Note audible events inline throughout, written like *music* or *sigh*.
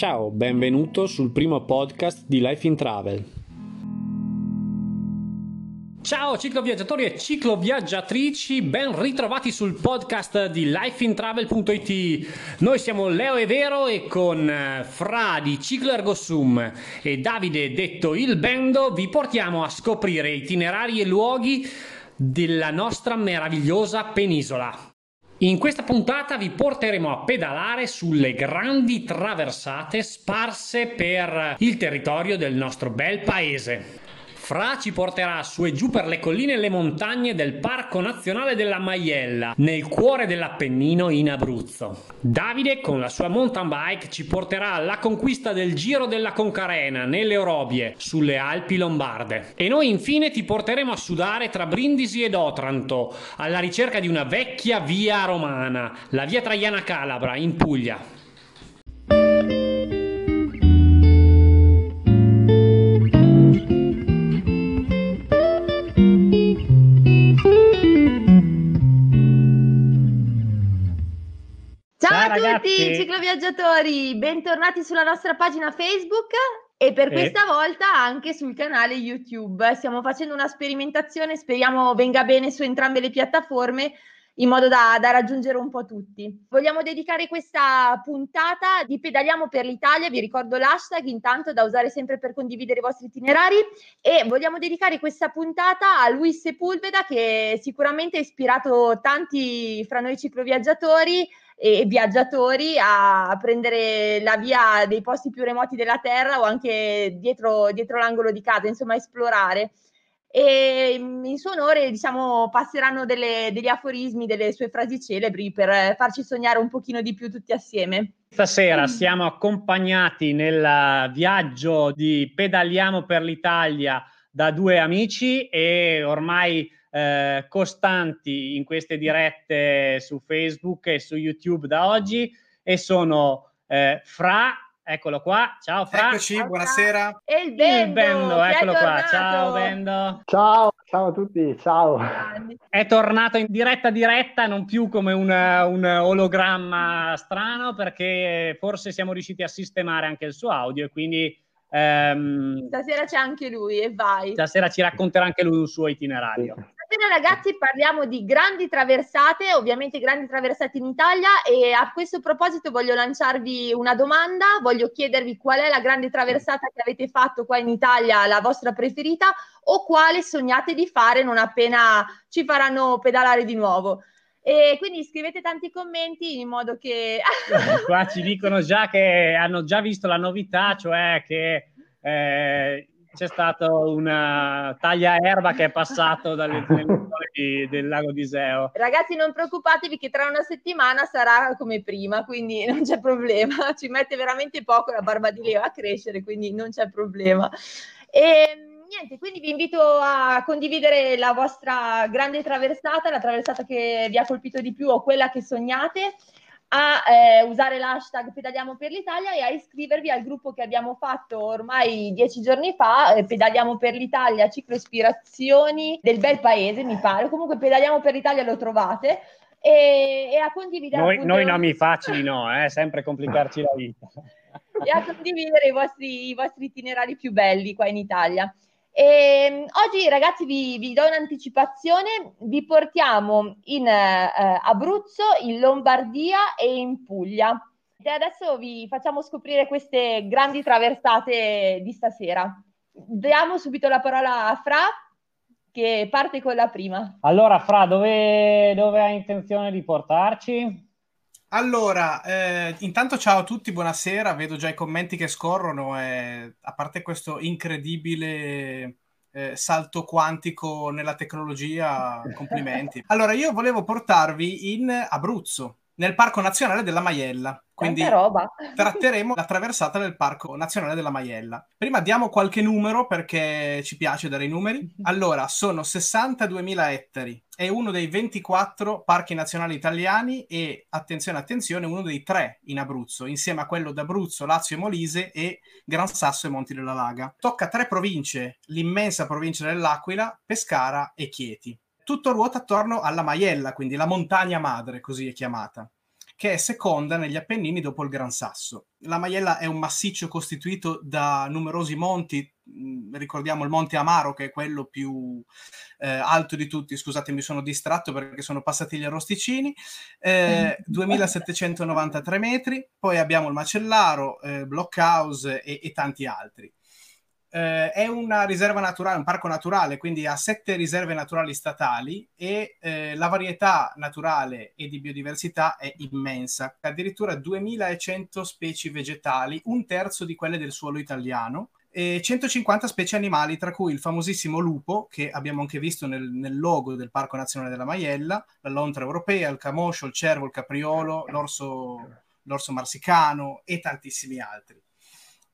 Ciao, benvenuto sul primo podcast di Life in Travel. Ciao cicloviaggiatori e cicloviaggiatrici, ben ritrovati sul podcast di lifeintravel.it. Noi siamo Leo Evero e con eh, Fra di Ciclo Ergo Sum e Davide detto Il Bendo vi portiamo a scoprire itinerari e luoghi della nostra meravigliosa penisola. In questa puntata vi porteremo a pedalare sulle grandi traversate sparse per il territorio del nostro bel paese. Fra ci porterà su e giù per le colline e le montagne del Parco Nazionale della Maiella, nel cuore dell'Appennino in Abruzzo. Davide con la sua mountain bike ci porterà alla conquista del Giro della Concarena nelle Orobie, sulle Alpi Lombarde. E noi infine ti porteremo a sudare tra Brindisi ed Otranto, alla ricerca di una vecchia via romana, la via Traiana Calabra in Puglia. A tutti cicloviaggiatori, bentornati sulla nostra pagina Facebook e per questa volta anche sul canale YouTube. Stiamo facendo una sperimentazione, speriamo venga bene su entrambe le piattaforme in modo da, da, raggiungere un po' tutti. Vogliamo dedicare questa puntata di Pedaliamo per l'Italia, vi ricordo l'hashtag intanto da usare sempre per condividere i vostri itinerari. E vogliamo dedicare questa puntata a Luis Sepulveda che sicuramente ha ispirato tanti fra noi cicloviaggiatori e viaggiatori a prendere la via dei posti più remoti della Terra o anche dietro, dietro l'angolo di casa, insomma esplorare. E mm, in suo onore, diciamo, passeranno delle, degli aforismi, delle sue frasi celebri per farci sognare un pochino di più tutti assieme. Stasera siamo accompagnati nel viaggio di Pedaliamo per l'Italia da due amici e ormai eh, costanti in queste dirette su Facebook e su YouTube da oggi e sono eh, Fra, eccolo qua, ciao Fra. Eccoci, ciao, buonasera. E il Bendo, il Bendo eccolo qua, ciao Bendo. Ciao, ciao a tutti, ciao. È tornato in diretta diretta, non più come un, un ologramma strano perché forse siamo riusciti a sistemare anche il suo audio e quindi Um, stasera c'è anche lui e vai. Stasera ci racconterà anche lui un suo itinerario. Stasera ragazzi parliamo di grandi traversate, ovviamente grandi traversate in Italia e a questo proposito voglio lanciarvi una domanda, voglio chiedervi qual è la grande traversata che avete fatto qua in Italia, la vostra preferita o quale sognate di fare non appena ci faranno pedalare di nuovo. E quindi scrivete tanti commenti in modo che... *laughs* Qua ci dicono già che hanno già visto la novità, cioè che eh, c'è stata una taglia erba che è passato dalle *laughs* zone del lago di Iseo. Ragazzi, non preoccupatevi che tra una settimana sarà come prima, quindi *laughs* non c'è problema. Ci mette veramente poco la barba di Leo a crescere, quindi non c'è problema. E ehm, niente, quindi vi invito a condividere la vostra grande traversata, la traversata che vi ha colpito di più o quella che sognate a eh, usare l'hashtag Pedaliamo per l'Italia e a iscrivervi al gruppo che abbiamo fatto ormai dieci giorni fa, eh, Pedaliamo per l'Italia, ciclo ispirazioni del bel paese, mi pare. Comunque Pedaliamo per l'Italia lo trovate. E, e a condividere noi, noi nomi facili no, eh, sempre complicarci la vita *laughs* e a condividere i vostri, i vostri itinerari più belli qua in Italia. E, ehm, oggi ragazzi vi, vi, do un'anticipazione, vi portiamo in eh, Abruzzo, in Lombardia e in Puglia. E adesso vi facciamo scoprire queste grandi traversate di stasera. Diamo subito la parola a Fra che parte con la prima. Allora Fra, dove, dove hai intenzione di portarci? Allora, eh, intanto ciao a tutti, buonasera, vedo già i commenti che scorrono, e, a parte questo incredibile eh, salto quantico nella tecnologia, complimenti. *laughs* Allora, io volevo portarvi in Abruzzo, nel Parco Nazionale della Maiella. Quindi tratteremo la traversata del Parco Nazionale della Maiella. Prima diamo qualche numero perché ci piace dare i numeri. Allora, sono 62.000 ettari, è uno dei 24 parchi nazionali italiani e, attenzione, attenzione, uno dei tre in Abruzzo, insieme a quello d'Abruzzo, Lazio e Molise e Gran Sasso e Monti della Laga. Tocca tre province, l'immensa provincia dell'Aquila, Pescara e Chieti tutto ruota attorno alla Maiella, quindi la montagna madre, così è chiamata, che è seconda negli Appennini dopo il Gran Sasso. La Maiella è un massiccio costituito da numerosi monti, mm, ricordiamo il Monte Amaro che è quello più eh, alto di tutti, scusate mi sono distratto perché sono passati gli arrosticini, eh, 2793 metri, poi abbiamo il Macellaro, eh, Blockhouse e, e tanti altri eh, è una riserva naturale, un parco naturale, quindi ha sette riserve naturali statali e eh, la varietà naturale e di biodiversità è immensa, addirittura 2100 specie vegetali, un terzo di quelle del suolo italiano. E 150 specie animali, tra cui il famosissimo lupo, che abbiamo anche visto nel, nel logo del Parco Nazionale della Maiella, la lontra europea, il camoscio, il cervo, il capriolo, l'orso, l'orso marsicano e tantissimi altri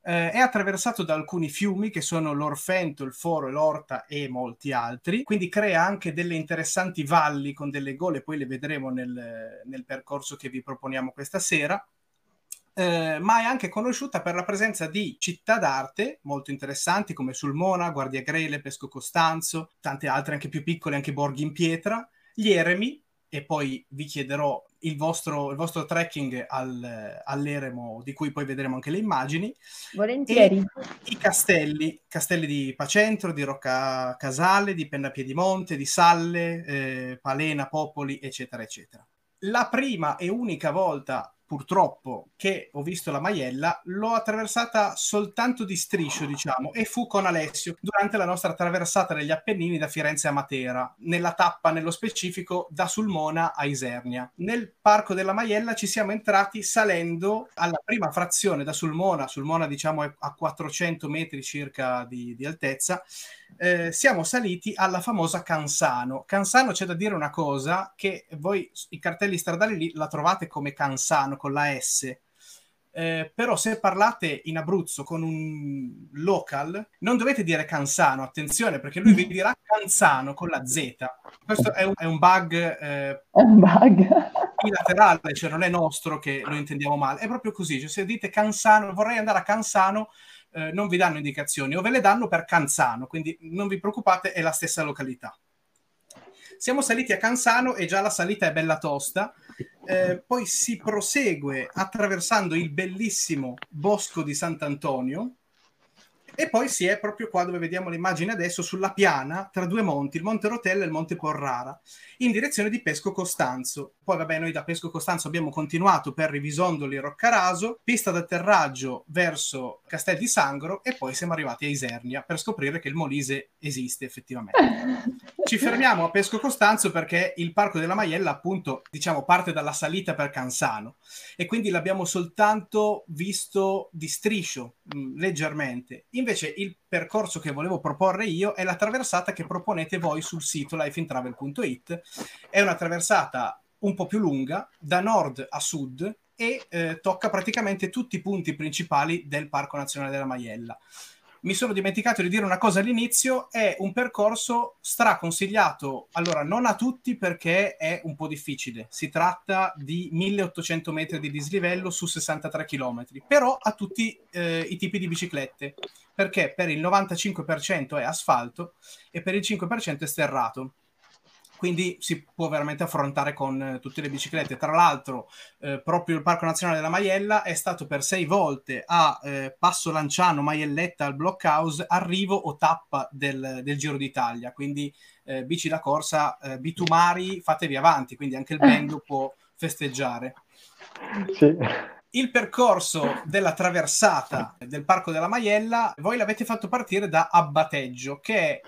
eh, è attraversato da alcuni fiumi che sono l'Orfento, il Foro, l'Orta e molti altri, quindi crea anche delle interessanti valli con delle gole, poi le vedremo nel, nel percorso che vi proponiamo questa sera. Eh, ma è anche conosciuta per la presenza di città d'arte molto interessanti come Sulmona, Guardia Grele, Pesco Costanzo, tante altre anche più piccole, anche borghi in pietra, gli eremi, e poi vi chiederò il vostro, il vostro trekking al, all'Eremo, di cui poi vedremo anche le immagini. Volentieri. I castelli, castelli di Pacentro, di Rocca Casale, di Pennapiedimonte, di Salle, eh, Palena, Popoli, eccetera, eccetera. La prima e unica volta purtroppo che ho visto la Maiella l'ho attraversata soltanto di striscio diciamo e fu con Alessio durante la nostra traversata degli Appennini da Firenze a Matera nella tappa nello specifico da Sulmona a Isernia nel parco della Maiella ci siamo entrati salendo alla prima frazione da Sulmona Sulmona diciamo è a 400 metri circa di, di altezza eh, siamo saliti alla famosa Cansano. Cansano c'è da dire una cosa, che voi i cartelli stradali lì la trovate come Cansano con la S, eh, però se parlate in Abruzzo con un local non dovete dire Cansano, attenzione perché lui vi *laughs* dirà Canzano con la Z. Questo è un, è un bug, eh, un bug. *laughs* bilaterale, cioè non è nostro che lo intendiamo male, è proprio così, cioè, se dite Cansano, vorrei andare a Cansano, eh, non vi danno indicazioni o ve le danno per Canzano, quindi non vi preoccupate, è la stessa località. Siamo saliti a Cansano e già la salita è bella tosta, eh, poi si prosegue attraversando il bellissimo bosco di Sant'Antonio, e poi si è proprio qua dove vediamo l'immagine adesso, sulla piana tra due monti, il Monte Rotella e il Monte Porrara, in direzione di Pesco Costanzo. Poi vabbè, noi da Pesco Costanzo abbiamo continuato per Rivisondoli e Roccaraso, pista d'atterraggio verso Castel di Sangro e poi siamo arrivati a Isernia per scoprire che il Molise esiste effettivamente. *laughs* Ci fermiamo a Pesco Costanzo perché il Parco della Maiella appunto, diciamo, parte dalla salita per Cansano e quindi l'abbiamo soltanto visto di striscio, mh, leggermente. In Invece il percorso che volevo proporre io è la traversata che proponete voi sul sito lifeintravel.it. È una traversata un po' più lunga, da nord a sud, e eh, tocca praticamente tutti i punti principali del Parco Nazionale della Maiella mi sono dimenticato di dire una cosa all'inizio, è un percorso straconsigliato, allora non a tutti perché è un po' difficile, si tratta di 1800 metri di dislivello su 63 km, però a tutti eh, i tipi di biciclette, perché per il 95% è asfalto e per il 5% è sterrato quindi si può veramente affrontare con eh, tutte le biciclette. Tra l'altro, eh, proprio il Parco Nazionale della Maiella è stato per sei volte a eh, Passo Lanciano, Maielletta al Blockhouse, arrivo o tappa del, del Giro d'Italia. Quindi eh, bici da corsa, eh, bitumari, fatevi avanti, quindi anche il *laughs* bando può festeggiare. Sì. Il percorso della traversata del Parco della Maiella, voi l'avete fatto partire da Abbateggio, che è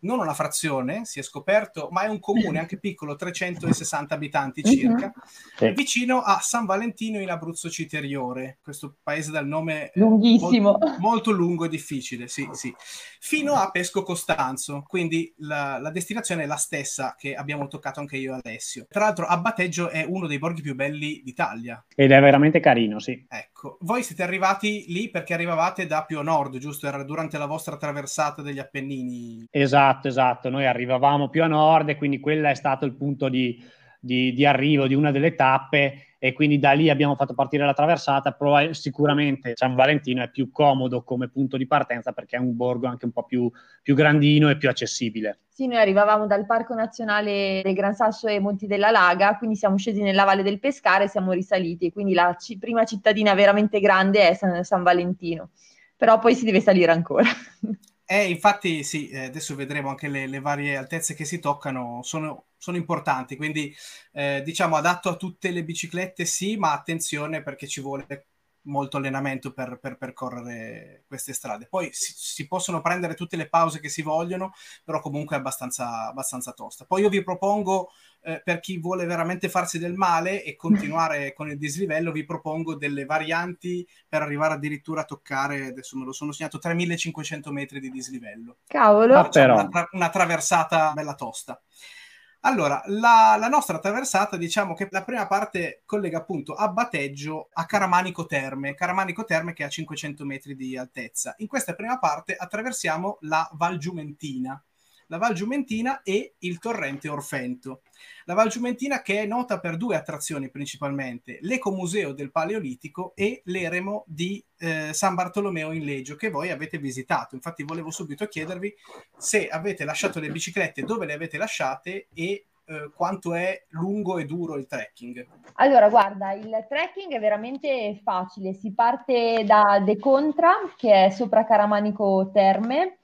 non una frazione, si è scoperto, ma è un comune anche piccolo, 360 abitanti mhm. circa, uh-huh. vicino a San Valentino in Abruzzo Citeriore, questo paese dal nome lunghissimo, molto, molto, lungo e difficile, sì, sì, fino a Pesco Costanzo, quindi la, la, destinazione è la stessa che abbiamo toccato anche io e Alessio. Tra l'altro Abbateggio è uno dei borghi più belli d'Italia. Ed è veramente carino, sì. Ecco, voi siete arrivati lì perché arrivavate da più a nord, giusto? Era durante la vostra traversata degli Appennini. Esatto, esatto. Noi arrivavamo più a nord e quindi quello è stato il punto di, di, di arrivo di una delle tappe e quindi da lì abbiamo fatto partire la traversata. Però sicuramente San Valentino è più comodo come punto di partenza perché è un borgo anche un po' più, più grandino e più accessibile. Sì, noi arrivavamo dal Parco Nazionale del Gran Sasso e Monti della Laga, quindi siamo scesi nella Valle del Pescare e siamo risaliti. Quindi la c- prima cittadina veramente grande è San, San Valentino, però poi si deve salire ancora. *laughs* Eh, infatti sì, eh, adesso vedremo anche le, le, varie altezze che si toccano, sono, sono importanti, quindi eh, diciamo adatto a tutte le biciclette sì, ma attenzione perché ci vuole molto allenamento per, per percorrere queste strade. Poi si, si, possono prendere tutte le pause che si vogliono, però comunque è abbastanza, abbastanza tosta. Poi io vi propongo, eh, per chi vuole veramente farsi del male e continuare *laughs* con il dislivello, vi propongo delle varianti per arrivare addirittura a toccare, adesso me lo sono segnato, 3500 metri di dislivello. Cavolo! Ah, una, tra- una traversata bella tosta. Allora, la, la, nostra traversata, diciamo che la prima parte collega appunto a Bateggio a Caramanico Terme, Caramanico Terme che ha 500 metri di altezza. In questa prima parte attraversiamo la Val Giumentina, la Val Giumentina e il torrente Orfento. La Val Giumentina che è nota per due attrazioni principalmente, l'Ecomuseo del Paleolitico e l'Eremo di eh, San Bartolomeo in Leggio che voi avete visitato. Infatti volevo subito chiedervi se avete lasciato le biciclette, dove le avete lasciate e eh, quanto è lungo e duro il trekking? Allora, guarda, il trekking è veramente facile. Si parte da De Contra, che è sopra Caramanico Terme,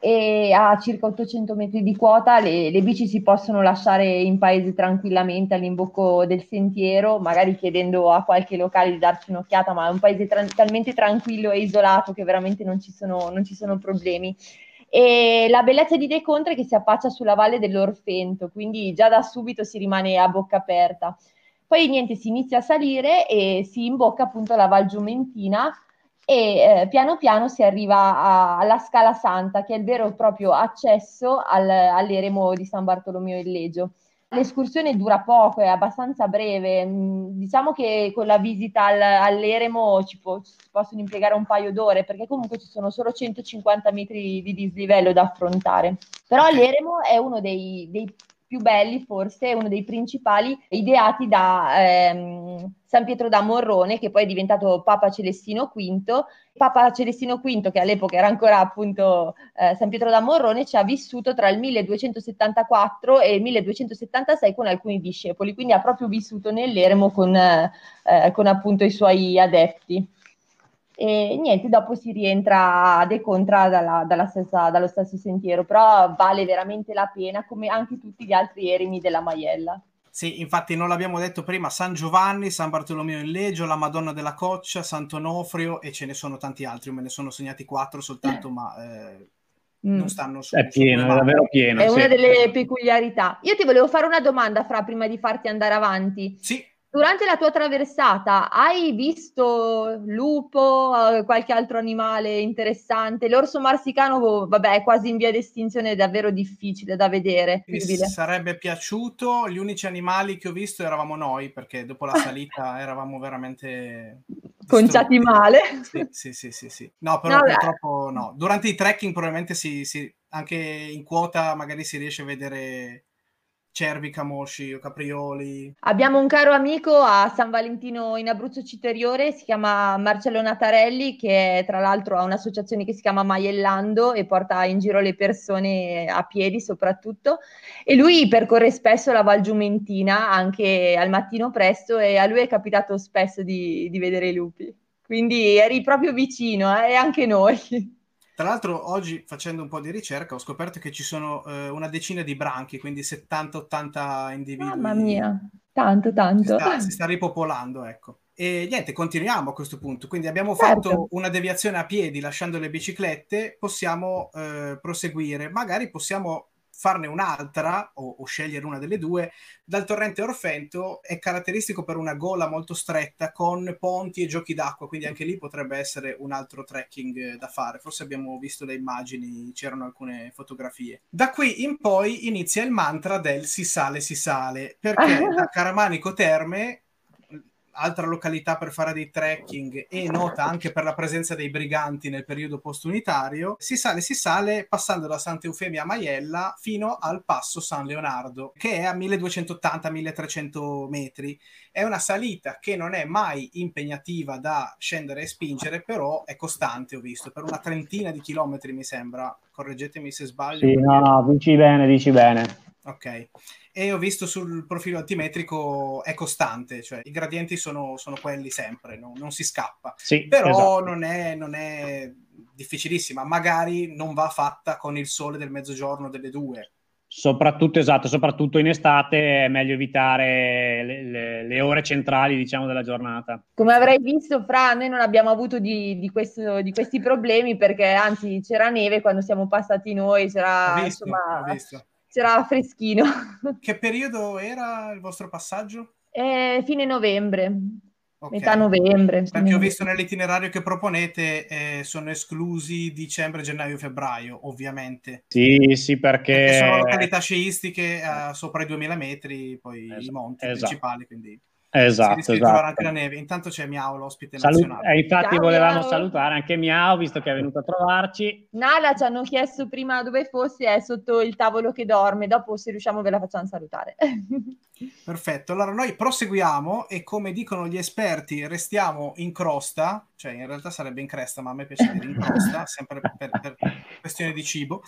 e a circa 800 metri di quota le, le, bici si possono lasciare in paese tranquillamente all'imbocco del sentiero, magari chiedendo a qualche locale di darci un'occhiata, ma è un paese tra- talmente tranquillo e isolato che veramente non ci sono, non ci sono problemi. E la bellezza di De Contre è che si affaccia sulla valle dell'Orfento, quindi già da subito si rimane a bocca aperta. Poi niente, si inizia a salire e si imbocca appunto la Val Giumentina, e eh, piano piano si arriva a, alla Scala Santa, che è il vero e proprio accesso al, all'eremo di San Bartolomeo il Legio. L'escursione dura poco, è abbastanza breve. Mm, diciamo che con la visita al, all'eremo ci, po- ci, possono impiegare un paio d'ore, perché comunque ci sono solo 150 metri di dislivello da affrontare. Però l'eremo è uno dei, dei più belli, forse uno dei principali, ideati da ehm, San Pietro da Morrone, che poi è diventato Papa Celestino V. Papa Celestino V, che all'epoca era ancora appunto eh, San Pietro da Morrone, ci ha vissuto tra il 1274 e il 1276 con alcuni discepoli, quindi ha proprio vissuto nell'eremo con, eh, con appunto i suoi adepti e niente, dopo si rientra De Contra dalla, dalla stessa, dallo stesso sentiero, però vale veramente la pena come anche tutti gli altri eremi della Maiella. Sì, infatti non l'abbiamo detto prima, San Giovanni, San Bartolomeo in Leggio, la Madonna della Coccia, Sant'Onofrio e ce ne sono tanti altri, me ne sono segnati quattro soltanto, ma eh, mm. non stanno su. È pieno, è davvero pieno. È sì. una delle peculiarità. Io ti volevo fare una domanda, Fra, prima di farti andare avanti. Sì. Durante la tua traversata hai visto lupo, eh, qualche altro animale interessante? L'orso marsicano, vabbè, è quasi in via d'estinzione, è davvero difficile da vedere. Mi sarebbe piaciuto. Gli unici animali che ho visto eravamo noi, perché dopo la salita *laughs* eravamo veramente conciati male. Sì, sì, sì, sì, sì. No, però no, purtroppo no. Durante i trekking probabilmente si, si, anche in quota magari si riesce a vedere cervi, camosci caprioli. Abbiamo un caro amico a San Valentino in Abruzzo Citeriore, si chiama Marcello Natarelli, che tra l'altro ha un'associazione che si chiama Maiellando e porta in giro le persone a piedi soprattutto. E lui percorre spesso la Val Giumentina anche al mattino presto e a lui è capitato spesso di, di vedere i lupi. Quindi eri proprio vicino, eh, e anche noi. *laughs* Tra l'altro oggi facendo un po' di ricerca ho scoperto che ci sono eh, una decina di branchi, quindi 70-80 individui. Mamma mia, tanto, tanto. Si sta, si sta ripopolando, ecco. E niente, continuiamo a questo punto. Quindi abbiamo certo. fatto una deviazione a piedi lasciando le biciclette, possiamo eh, proseguire. Magari possiamo farne un'altra o, o, scegliere una delle due, dal torrente Orfento è caratteristico per una gola molto stretta con ponti e giochi d'acqua, quindi anche lì potrebbe essere un altro trekking eh, da fare. Forse abbiamo visto le immagini, c'erano alcune fotografie. Da qui in poi inizia il mantra del si sale, si sale, perché *laughs* da Caramanico Terme altra località per fare dei trekking e nota anche per la presenza dei briganti nel periodo postunitario, si sale, si sale passando da Santa Eufemia a Maiella fino al passo San Leonardo, che è a 1280-1300 metri. È una salita che non è mai impegnativa da scendere e spingere, però è costante, ho visto, per una trentina di chilometri mi sembra. Correggetemi se sbaglio. Sì, no, no, dici bene, dici bene. Ok, e ho visto sul profilo altimetrico è costante, cioè i gradienti sono, sono quelli sempre, no? non si scappa. Sì, Però esatto. non, è, non è difficilissima, magari non va fatta con il sole del mezzogiorno delle due. Soprattutto, esatto, soprattutto in estate è meglio evitare le, le- le ore centrali, diciamo, della giornata. Come avrai visto, Fra, noi non abbiamo avuto di, di questo- di questi problemi perché anzi c'era neve quando siamo passati noi, c'era, Ho visto, insomma, ho visto. C'era freschino. *laughs* Che periodo era il vostro passaggio? È fine novembre, Ok. metà novembre. Perché ho visto nell'itinerario che proponete eh, sono esclusi dicembre, gennaio, febbraio, ovviamente. Sì, sì, Perché sono perché... località sciistiche eh, sopra i 2000 metri, poi i Es- monti esatto. principali, quindi si Esatto, trovare anche la esatto. neve. Intanto c'è Miao, l'ospite Salu- nazionale. eh, infatti Ciao, volevamo Miao. salutare anche Miao, visto che è venuto a trovarci. Nala ci hanno chiesto prima dove fosse, è sotto il tavolo che dorme, dopo se riusciamo ve la facciamo salutare. *laughs* Perfetto, allora noi proseguiamo e come dicono gli esperti restiamo in crosta, cioè in realtà sarebbe in cresta, ma a me piace dire in crosta, *laughs* sempre per, per questione di cibo.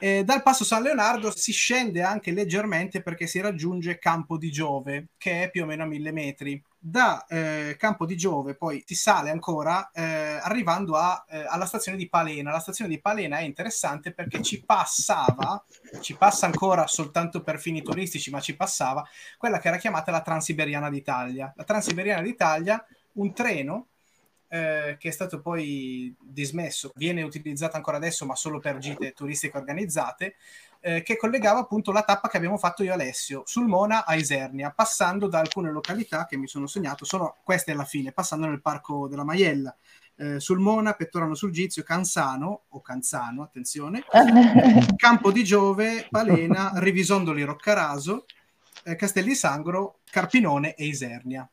Eh, dal passo San Leonardo si scende anche leggermente perché si raggiunge Campo di Giove, che è più o meno a mille metri. Da eh, Campo di Giove poi si sale ancora eh, arrivando a, eh, alla stazione di Palena. La stazione di Palena è interessante perché ci passava, ci passa ancora soltanto per fini turistici, ma ci passava quella che era chiamata la Transiberiana d'Italia. La Transiberiana d'Italia, un treno eh, che è stato poi dismesso, viene utilizzato ancora adesso, ma solo per gite turistiche organizzate, eh, che collegava appunto la tappa che abbiamo fatto io e Alessio, sul Mona a Isernia, passando da alcune località che mi sono segnato, sono queste alla fine, passando nel parco della Maiella. eh, sul Mona, Pettorano sul Gizio, Canzano o Canzano, attenzione, *laughs* Campo di Giove, Palena, Rivisondoli Roccaraso, eh, Castelli Sangro, Carpinone e Isernia.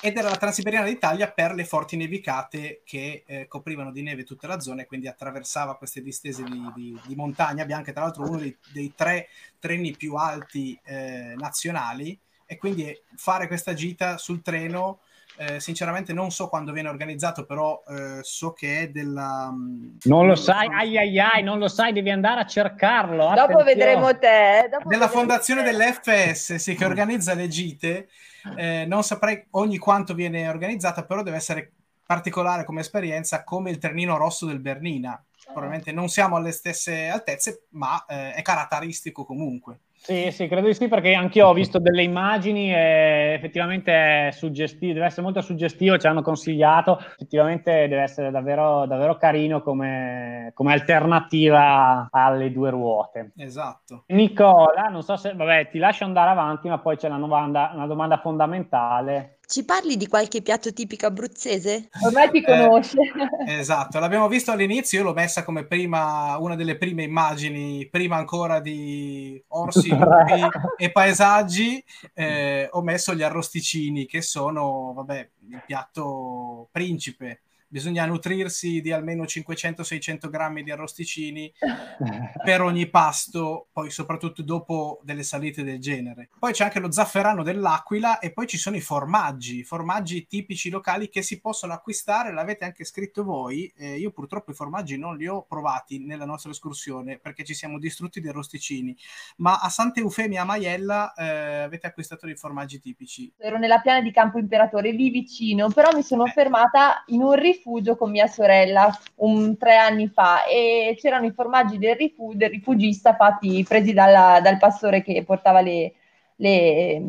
Ed era la Transiberiana d'Italia per le forti nevicate che eh, coprivano di neve tutta la zona e quindi attraversava queste distese di, di- di montagna bianche, tra l'altro uno dei, dei tre treni più alti eh, nazionali e quindi fare questa gita sul treno eh, sinceramente non so quando viene organizzato però eh, so che è della mm, Non lo sai, ai ai ai, non lo sai, devi andare a cercarlo. Dopo attenzione. vedremo te. eh, dopo della vedremo fondazione te. dell'FS sì, che organizza le gite eh, non saprei ogni quanto viene organizzata però deve essere particolare come esperienza come il trenino rosso del Bernina. Probabilmente non siamo alle stesse altezze ma eh, è caratteristico comunque Sì, sì, credo di sì, perché anch'io ho visto delle immagini e effettivamente è suggestivo, deve essere molto suggestivo, ci hanno consigliato, effettivamente deve essere davvero, davvero carino come, come alternativa alle due ruote. esatto Nicola, non so se, vabbè, ti lascio andare avanti, ma poi c'è una domanda, una domanda fondamentale. Ci parli di qualche piatto tipico abruzzese? Ormai ti conosce. *laughs* Esatto, l'abbiamo visto all'inizio, io l'ho messa come prima, una delle prime immagini, prima ancora di orsi, *laughs* lupi e paesaggi, eh, ho messo gli arrosticini che sono, vabbè, il piatto principe. Bisogna nutrirsi di almeno 500-600 grammi di arrosticini *laughs* per ogni pasto, poi soprattutto dopo delle salite del genere. Poi c'è anche lo zafferano dell'Aquila e poi ci sono i formaggi, formaggi tipici locali che si possono acquistare, l'avete anche scritto voi. Eh, io purtroppo i formaggi non li ho provati nella nostra escursione perché ci siamo distrutti di arrosticini, ma a Santa Eufemia a Maiella eh, avete acquistato dei formaggi tipici. Ero nella piana di Campo Imperatore, lì vicino, però mi sono Eh. fermata in un rifugio con mia sorella un, tre anni fa e c'erano i formaggi del, rifu- del rifugista fatti, presi dalla- dal pastore che portava le, le-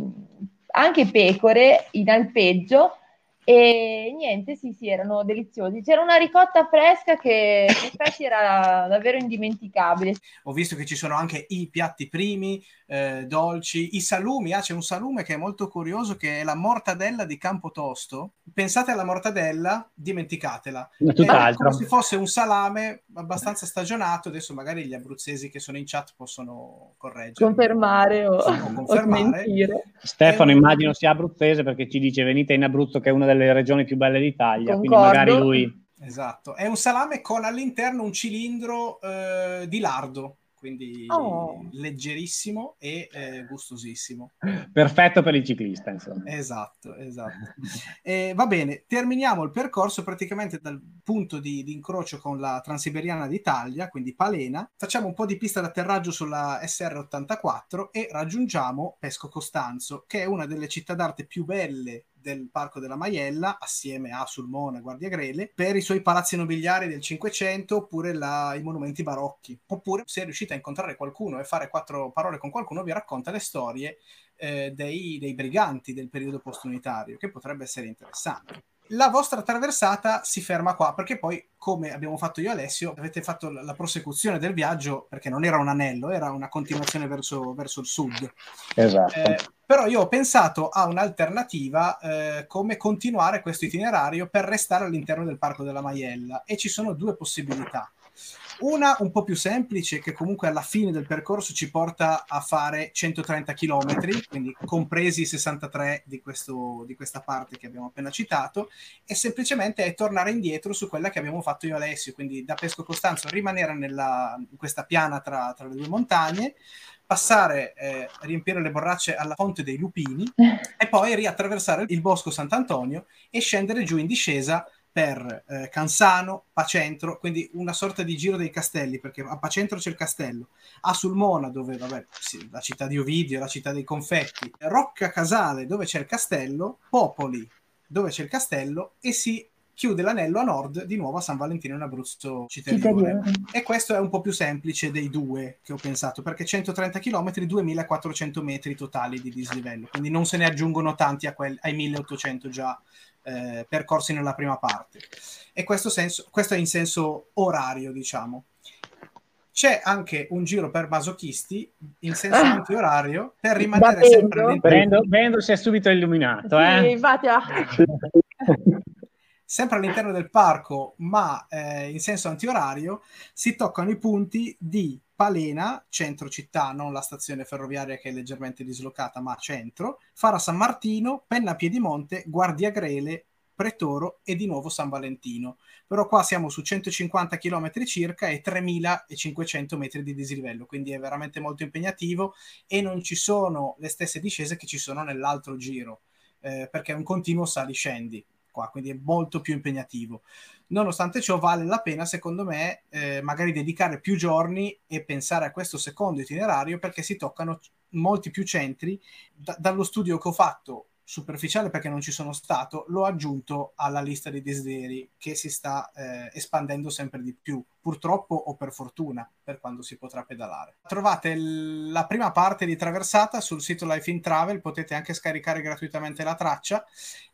anche pecore in alpeggio E niente, sì, sì, erano deliziosi. C'era una ricotta fresca che in effetti era davvero indimenticabile. Ho visto che ci sono anche i piatti primi, eh, dolci, i salumi. Ah, c'è un salume che è molto curioso, che è la mortadella di Campotosto. Pensate alla mortadella, dimenticatela. È come se fosse un salame abbastanza stagionato. Adesso magari gli abruzzesi che sono in chat possono correggere. Confermare o, *laughs* o confermare. O Stefano un... immagino sia abruzzese perché ci dice venite in Abruzzo che è una delle delle regioni più belle d'Italia, Concordo. quindi magari lui... Esatto, è un salame con all'interno un cilindro eh, di lardo, quindi oh. leggerissimo e eh, gustosissimo. Perfetto per il ciclista, insomma. Esatto, esatto. e, va bene, terminiamo il percorso praticamente dal punto di, di, incrocio con la Transiberiana d'Italia, quindi Palena. Facciamo un po' di pista d'atterraggio sulla SR84 e raggiungiamo Pesco Costanzo, che è una delle città d'arte più belle del Parco della Maiella, assieme a Sulmone e Guardia Grele, per i suoi palazzi nobiliari del Cinquecento oppure la, i monumenti barocchi. Oppure, se riuscite a incontrare qualcuno e fare quattro parole con qualcuno, vi racconta le storie eh, dei, dei briganti del periodo postunitario, che potrebbe essere interessante la vostra traversata si ferma qua perché poi come abbiamo fatto io e Alessio avete fatto la prosecuzione del viaggio perché non era un anello era una continuazione verso, verso il sud esatto eh, però io ho pensato a un'alternativa eh, come continuare questo itinerario per restare all'interno del Parco della Maiella e ci sono due possibilità. Una un po' più semplice che comunque alla fine del percorso ci porta a fare 130 km, quindi compresi i 63 di, questo, di questa parte che abbiamo appena citato, e semplicemente è tornare indietro su quella che abbiamo fatto io e Alessio, quindi da Pesco Costanzo rimanere nella, in questa piana tra, tra le due montagne, passare, eh, riempire le borracce alla Fonte dei Lupini *laughs* e poi riattraversare il Bosco Sant'Antonio e scendere giù in discesa per eh, Cansano, Pacentro, quindi una sorta di giro dei castelli, perché a Pacentro c'è il castello, a Sulmona, dove vabbè, sì, la città di Ovidio, la città dei confetti, Rocca Casale, dove c'è il castello, Popoli, dove c'è il castello, e si chiude l'anello a nord di nuovo a San Valentino in Abruzzo cittadino. E questo è un po' più semplice dei due che ho pensato, perché 130 km, 2400 metri totali di dislivello, quindi non se ne aggiungono tanti quel, ai 1800 già eh, percorsi nella prima parte. E questo, senso, questo è in senso orario, diciamo. C'è anche un giro per masochisti in senso ah, anti-orario per rimanere sempre all'interno. Bendo si è subito illuminato. Sì, eh? infatti, ah. *laughs* sempre all'interno del parco, ma eh, in senso antiorario, si toccano i punti di Palena, centro città, non la stazione ferroviaria che è leggermente dislocata, ma centro, Fara San Martino, Penna Piedimonte, Guardia Grele, Pretoro e di nuovo San Valentino. Però qua siamo su 150 km circa e 3500 metri di dislivello, quindi è veramente molto impegnativo e non ci sono le stesse discese che ci sono nell'altro giro, eh, perché è un continuo sali-scendi qua, quindi è molto più impegnativo. Nonostante ciò vale la pena, secondo me, eh, magari dedicare più giorni e pensare a questo secondo itinerario perché si toccano molti più centri. Da- dallo studio che ho fatto superficiale perché non ci sono stato, l'ho aggiunto alla lista dei desideri che si sta eh, espandendo sempre di più, purtroppo o per fortuna, per quando si potrà pedalare. Trovate l- la prima parte di traversata sul sito Life in Travel, potete anche scaricare gratuitamente la traccia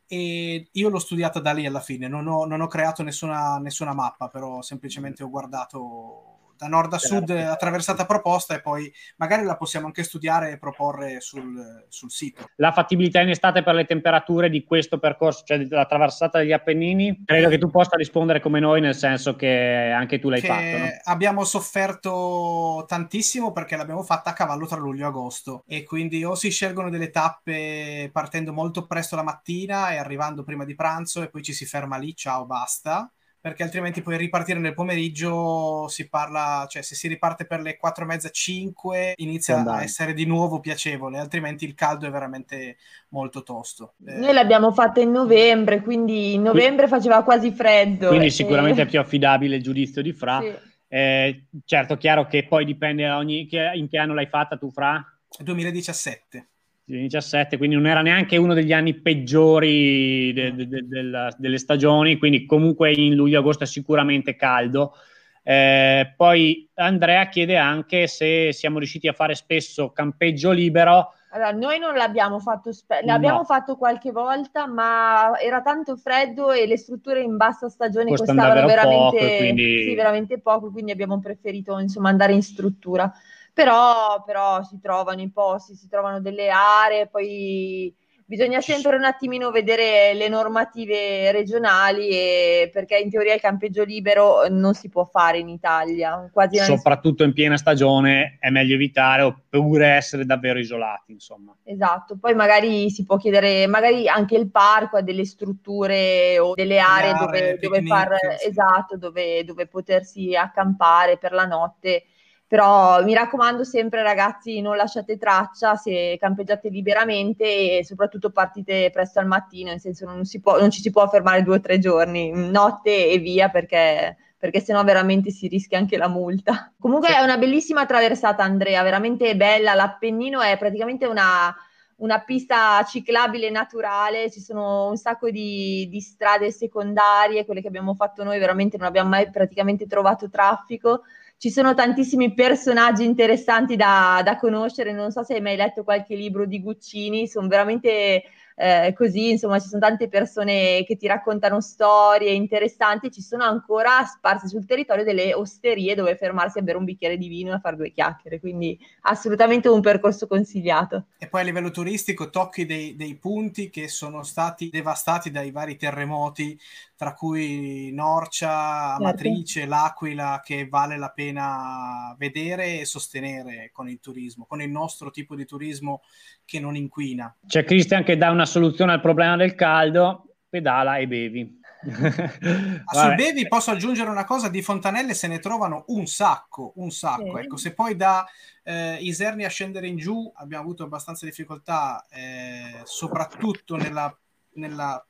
e io l'ho studiata da lì alla fine, non ho, non ho creato nessuna, nessuna mappa, però semplicemente ho guardato da nord a sud la traversata proposta e poi magari la possiamo anche studiare e proporre sul, sul, sito. La fattibilità in estate per le temperature di questo percorso, cioè della traversata degli Appennini, credo che tu possa rispondere come noi, nel senso che anche tu l'hai che fatto. No? Abbiamo sofferto tantissimo perché l'abbiamo fatta a cavallo tra luglio e agosto e quindi o si scelgono delle tappe partendo molto presto la mattina e arrivando prima di pranzo e poi ci si ferma lì, ciao, basta perché altrimenti poi ripartire nel pomeriggio si parla, cioè se si riparte per le 4 e mezza, 5 inizia a essere di nuovo piacevole, altrimenti il caldo è veramente molto tosto. Eh... Noi l'abbiamo fatta in novembre, quindi in novembre faceva quasi freddo. Quindi e... sicuramente è più affidabile il giudizio di Fra. Sì. Eh, certo, chiaro che poi dipende ogni... in che anno l'hai fatta tu, Fra? 2017. 2017, quindi non era neanche uno degli anni peggiori de, de, de, della, delle stagioni, quindi comunque in luglio-agosto è sicuramente caldo. Eh, poi Andrea chiede anche se siamo riusciti a fare spesso campeggio libero. Allora, noi non l'abbiamo fatto, spe- l'abbiamo no. fatto qualche volta, ma era tanto freddo e le strutture in bassa stagione Costano costavano veramente poco, quindi... sì, veramente poco, quindi abbiamo preferito insomma, andare in struttura. Però, però si trovano i posti, si trovano delle aree, poi bisogna sempre un attimino vedere le normative regionali e, perché in teoria il campeggio libero non si può fare in Italia. Quasi Soprattutto in piena stagione è meglio evitare oppure essere davvero isolati, insomma. Esatto, poi magari si può chiedere, magari anche il parco ha delle strutture o delle aree, aree dove, dove, far, esatto, dove, dove potersi accampare per la notte però mi raccomando sempre ragazzi non lasciate traccia se campeggiate liberamente e soprattutto partite presto al mattino, nel senso non, può, non ci si può fermare due o tre giorni, notte e via perché perché sennò veramente si rischia anche la multa. Comunque è una bellissima traversata Andrea, veramente bella, l'Appennino è praticamente una, una pista ciclabile naturale, ci sono un sacco di, di, strade secondarie, quelle che abbiamo fatto noi veramente non abbiamo mai praticamente trovato traffico ci sono tantissimi personaggi interessanti da, da, conoscere, non so se hai mai letto qualche libro di Guccini, sono veramente eh, così, insomma ci sono tante persone che ti raccontano storie interessanti, ci sono ancora sparse sul territorio delle osterie dove fermarsi a bere un bicchiere di vino e a fare due chiacchiere, quindi assolutamente un percorso consigliato. E poi a livello turistico tocchi dei, dei punti che sono stati devastati dai vari terremoti, tra cui Norcia, certo. Amatrice, certo. L'Aquila, che vale la pena vedere e sostenere con il turismo, con il nostro tipo di turismo che non inquina. C'è Cristian che dà una soluzione al problema del caldo, pedala e bevi. sul bevi posso aggiungere una cosa, di fontanelle se ne trovano un sacco, un sacco. Sì. Ecco, se poi da eh, Iserni a scendere in giù abbiamo avuto abbastanza difficoltà, eh, soprattutto nella, nella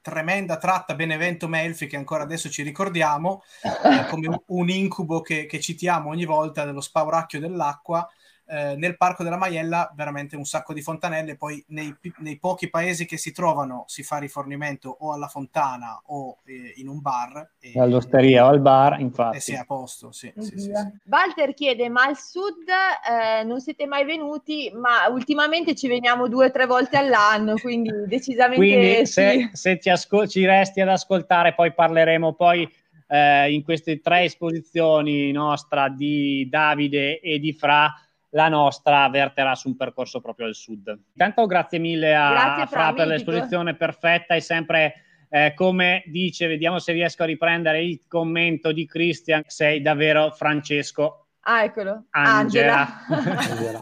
tremenda tratta Benevento-Melfi che ancora adesso ci ricordiamo eh, come un incubo che, che, citiamo ogni volta dello spauracchio dell'acqua eh, nel Parco della Maiella veramente un sacco di fontanelle, poi nei, nei, pochi paesi che si trovano si fa rifornimento o alla fontana o eh, in un bar. E, All'osteria o al bar, infatti. E si è a posto, sì, sì, sì, Walter chiede, ma al sud eh, non siete mai venuti, ma ultimamente ci veniamo due o tre volte all'anno, quindi *laughs* decisamente... Quindi se, se ci, ascol- ci resti ad ascoltare, poi parleremo poi eh, in queste tre esposizioni nostra di Davide e di Fra la nostra verterà su un percorso proprio al sud. Intanto grazie mille a, grazie, a Fra per l'esposizione perfetta e sempre eh, come dice, vediamo se riesco a riprendere il commento di Christian, sei davvero Francesco. Ah, eccolo. Angela. Angela.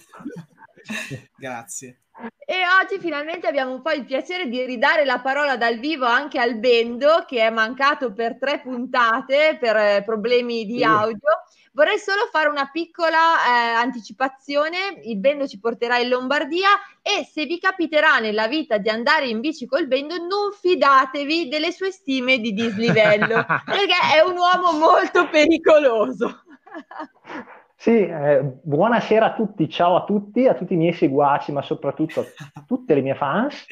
*laughs* grazie. E oggi finalmente abbiamo un po' il piacere di ridare la parola dal vivo anche al Bendo che è mancato per tre puntate per eh, problemi di audio. Vorrei solo fare una piccola eh, anticipazione, il Bendo ci porterà in Lombardia e se vi capiterà nella vita di andare in bici col Bendo non fidatevi delle sue stime di dislivello *laughs* perché è un uomo molto pericoloso. Sì, eh, buonasera a tutti, ciao a tutti, a tutti i miei seguaci, ma soprattutto a tutte le mie fans.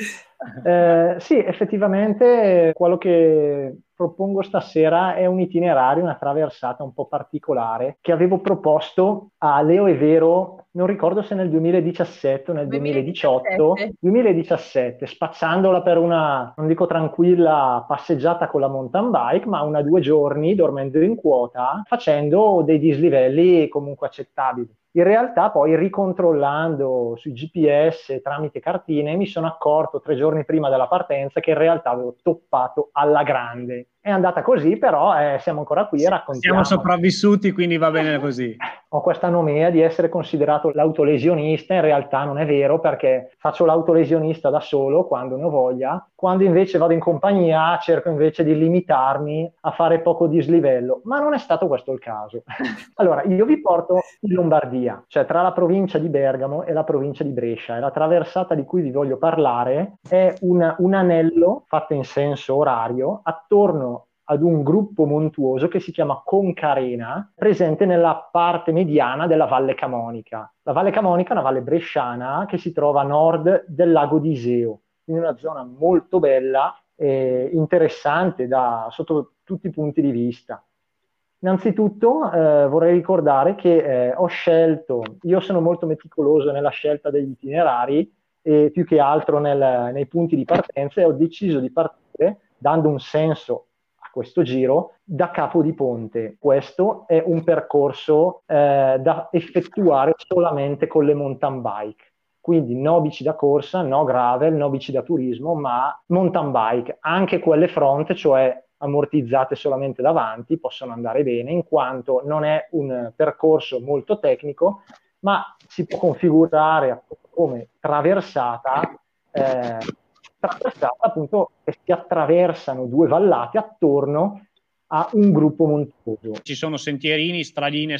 Eh, sì, effettivamente quello che propongo stasera è un itinerario, una traversata un po' particolare che avevo proposto a Leo e Vero, non ricordo se nel 2017 o nel 2018, 2017, 2017 spacciandola per una, non dico tranquilla passeggiata con la mountain bike, ma una due giorni dormendo in quota, facendo dei dislivelli comunque accettabili. In realtà poi ricontrollando sui GPS tramite cartine mi sono accorto tre giorni prima della partenza che in realtà avevo toppato alla grande è andata così, però eh, siamo ancora qui e raccontiamo. Siamo sopravvissuti, quindi va bene così. *laughs* Ho questa nomea di essere considerato l'autolesionista, in realtà non è vero perché faccio l'autolesionista da solo quando ne ho voglia, quando invece vado in compagnia cerco invece di limitarmi a fare poco dislivello, ma non è stato questo il caso. *laughs* allora, io vi porto in Lombardia, cioè tra la provincia di Bergamo e la provincia di Brescia e la traversata di cui vi voglio parlare è un, un anello fatto in senso orario attorno ad un gruppo montuoso che si chiama Concarena, presente nella parte mediana della Valle Camonica. La Valle Camonica è una valle bresciana che si trova a nord del lago di Iseo, in una zona molto bella e interessante da, sotto tutti i punti di vista. Innanzitutto eh, vorrei ricordare che eh, ho scelto, io sono molto meticoloso nella scelta degli itinerari e più che altro nel, nei punti di partenza e ho deciso di partire dando un senso questo giro da Capo di Ponte. Questo è un percorso eh, da effettuare solamente con le mountain bike. Quindi no bici da corsa, no gravel, no bici da turismo, ma mountain bike, anche quelle front, cioè ammortizzate solamente davanti, possono andare bene in quanto non è un percorso molto tecnico, ma si può configurare come traversata, eh, traversata appunto che si attraversano due vallate attorno a un gruppo montuoso. Ci sono sentierini, stradine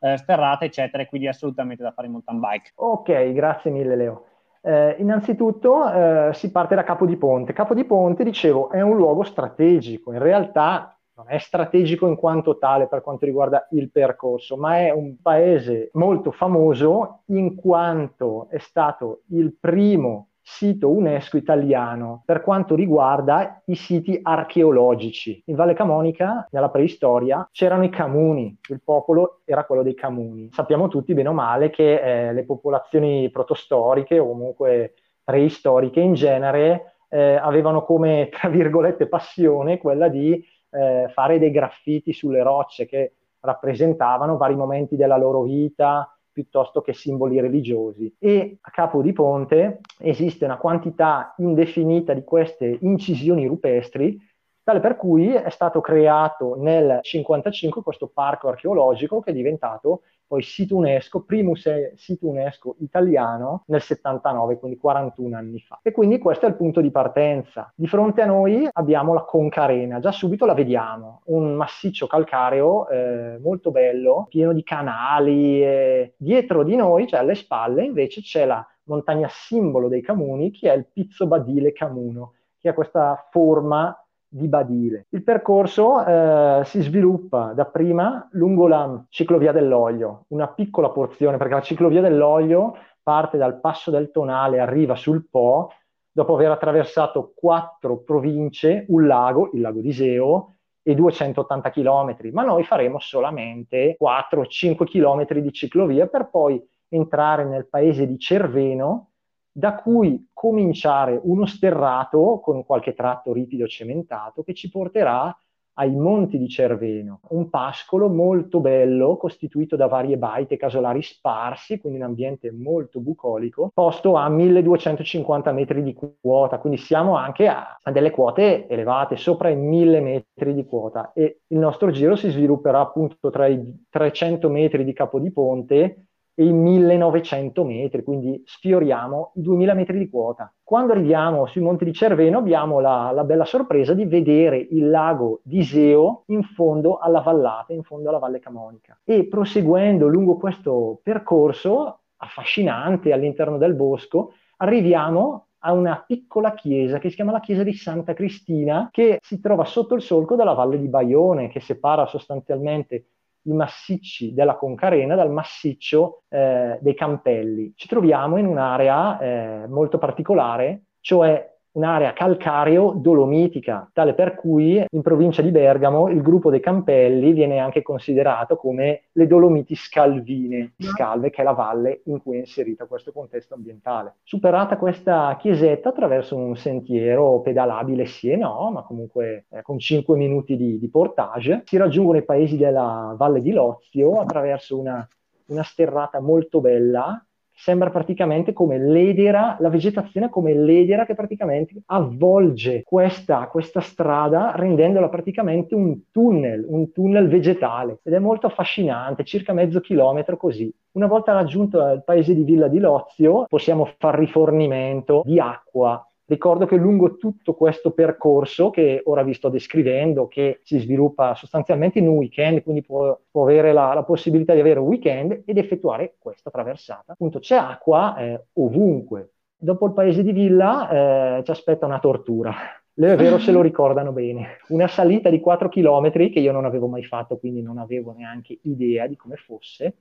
eh, sterrate, eccetera, quindi assolutamente da fare in mountain bike. Ok, grazie mille Leo. Eh, innanzitutto eh, si parte da Capo di Ponte. Capo di Ponte, dicevo, è un luogo strategico. In realtà non è strategico in quanto tale per quanto riguarda il percorso, ma è un paese molto famoso in quanto è stato il primo sito UNESCO italiano per quanto riguarda i siti archeologici. In Valle Camonica, nella preistoria, c'erano i Camuni, il popolo era quello dei Camuni. Sappiamo tutti bene o male che eh, le popolazioni protostoriche o comunque preistoriche in genere eh, avevano come, tra virgolette, passione quella di eh, fare dei graffiti sulle rocce che rappresentavano vari momenti della loro vita, piuttosto che simboli religiosi. E a Capo di Ponte esiste una quantità indefinita di queste incisioni rupestri, tale per cui è stato creato nel 1955 questo parco archeologico che è diventato poi sito UNESCO, primo sito UNESCO italiano nel 79, quindi 41 anni fa. E quindi questo è il punto di partenza. Di fronte a noi abbiamo la Conca Arena, già subito la vediamo, un massiccio calcareo eh, molto bello, pieno di canali. E dietro di noi, cioè alle spalle, invece c'è la montagna simbolo dei Camuni, che è il Pizzo Badile Camuno, che ha questa forma di Badile. Il percorso eh, si sviluppa dapprima lungo la ciclovia dell'Olio, una piccola porzione, perché la ciclovia dell'Olio parte dal Passo del Tonale, arriva sul Po, dopo aver attraversato quattro province, un lago, il lago di Seo, e 280 km, ma noi faremo solamente 4-5 km di ciclovia per poi entrare nel paese di Cerveno, da cui cominciare uno sterrato con qualche tratto ripido cementato che ci porterà ai monti di Cerveno, un pascolo molto bello costituito da varie baite casolari sparsi, quindi un ambiente molto bucolico, posto a 1250 metri di quota, quindi siamo anche a, delle quote elevate, sopra i 1000 metri di quota. E il nostro giro si svilupperà appunto tra i 300 metri di capo di ponte e i 1900 metri, quindi sfioriamo i 2000 metri di quota. Quando arriviamo sui monti di Cerveno abbiamo la, la, bella sorpresa di vedere il lago di Iseo in fondo alla vallata, in fondo alla Valle Camonica. E proseguendo lungo questo percorso affascinante all'interno del bosco, arriviamo a una piccola chiesa che si chiama la chiesa di Santa Cristina, che si trova sotto il solco della Valle di Baione, che separa sostanzialmente i massicci della Concarena dal massiccio eh, dei Campelli. Ci troviamo in un'area eh, molto particolare, cioè un'area calcareo-dolomitica, tale per cui in provincia di Bergamo il gruppo dei Campelli viene anche considerato come le Dolomiti Scalvine, Scalve, che è la valle in cui è inserito questo contesto ambientale. Superata questa chiesetta attraverso un sentiero pedalabile sì e no, ma comunque eh, con 5 minuti di, di, portage, si raggiungono i paesi della Valle di Lozio attraverso una, una sterrata molto bella sembra praticamente come l'edera, la vegetazione come l'edera che praticamente avvolge questa, questa strada rendendola praticamente un tunnel, un tunnel vegetale ed è molto affascinante, circa mezzo chilometro così. Una volta raggiunto il paese di Villa di Lozio possiamo far rifornimento di acqua Ricordo che lungo tutto questo percorso, che ora vi sto descrivendo, che si sviluppa sostanzialmente in un weekend, quindi può, può avere la, la, possibilità di avere un weekend ed effettuare questa traversata. Appunto c'è acqua eh, ovunque. Dopo il paese di Villa eh, ci aspetta una tortura. Leo è vero se lo *laughs* ricordano bene. Una salita di 4 km che io non avevo mai fatto, quindi non avevo neanche idea di come fosse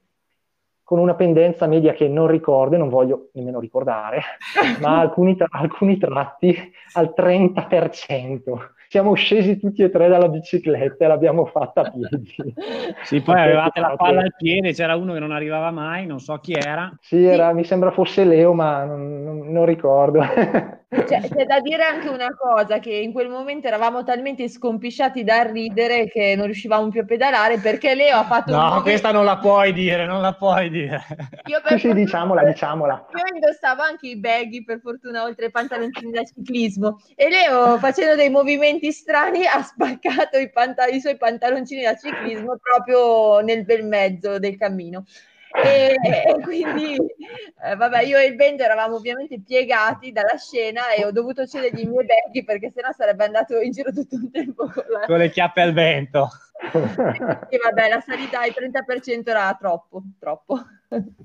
con una pendenza media che non ricordo e non voglio nemmeno ricordare, *laughs* ma alcuni, tra- alcuni tratti al 30%. siamo scesi tutti e tre dalla bicicletta e l'abbiamo fatta a piedi. *laughs* Sì, poi avevate la palla al piede, c'era uno che non arrivava mai, non so chi era. Sì, era, mi sembra fosse Leo, ma non, non, non ricordo. *laughs* Cioè, c'è da dire anche una cosa, che in quel momento eravamo talmente scompisciati dal ridere che non riuscivamo più a pedalare perché Leo ha fatto... No, un questa non la puoi dire, non la puoi dire. Io per sì, diciamola, diciamola. Io indossavo anche i baggy, per fortuna, oltre ai pantaloncini da ciclismo. E Leo, facendo dei movimenti strani, ha spaccato i, panta- i suoi pantaloncini da ciclismo proprio nel bel mezzo del cammino. *laughs* E, e, *laughs* quindi eh, vabbè io e il Bendo eravamo ovviamente piegati dalla scena e ho dovuto cedergli i miei becchi perché sennò sarebbe andato in giro tutto un tempo con, la... con le chiappe al vento. *laughs* E vabbè la salita al 30% era troppo troppo.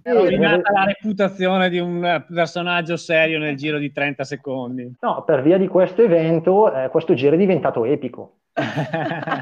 È rovinata la reputazione di un personaggio serio nel giro di 30 secondi. No per via di questo evento eh, questo giro è diventato epico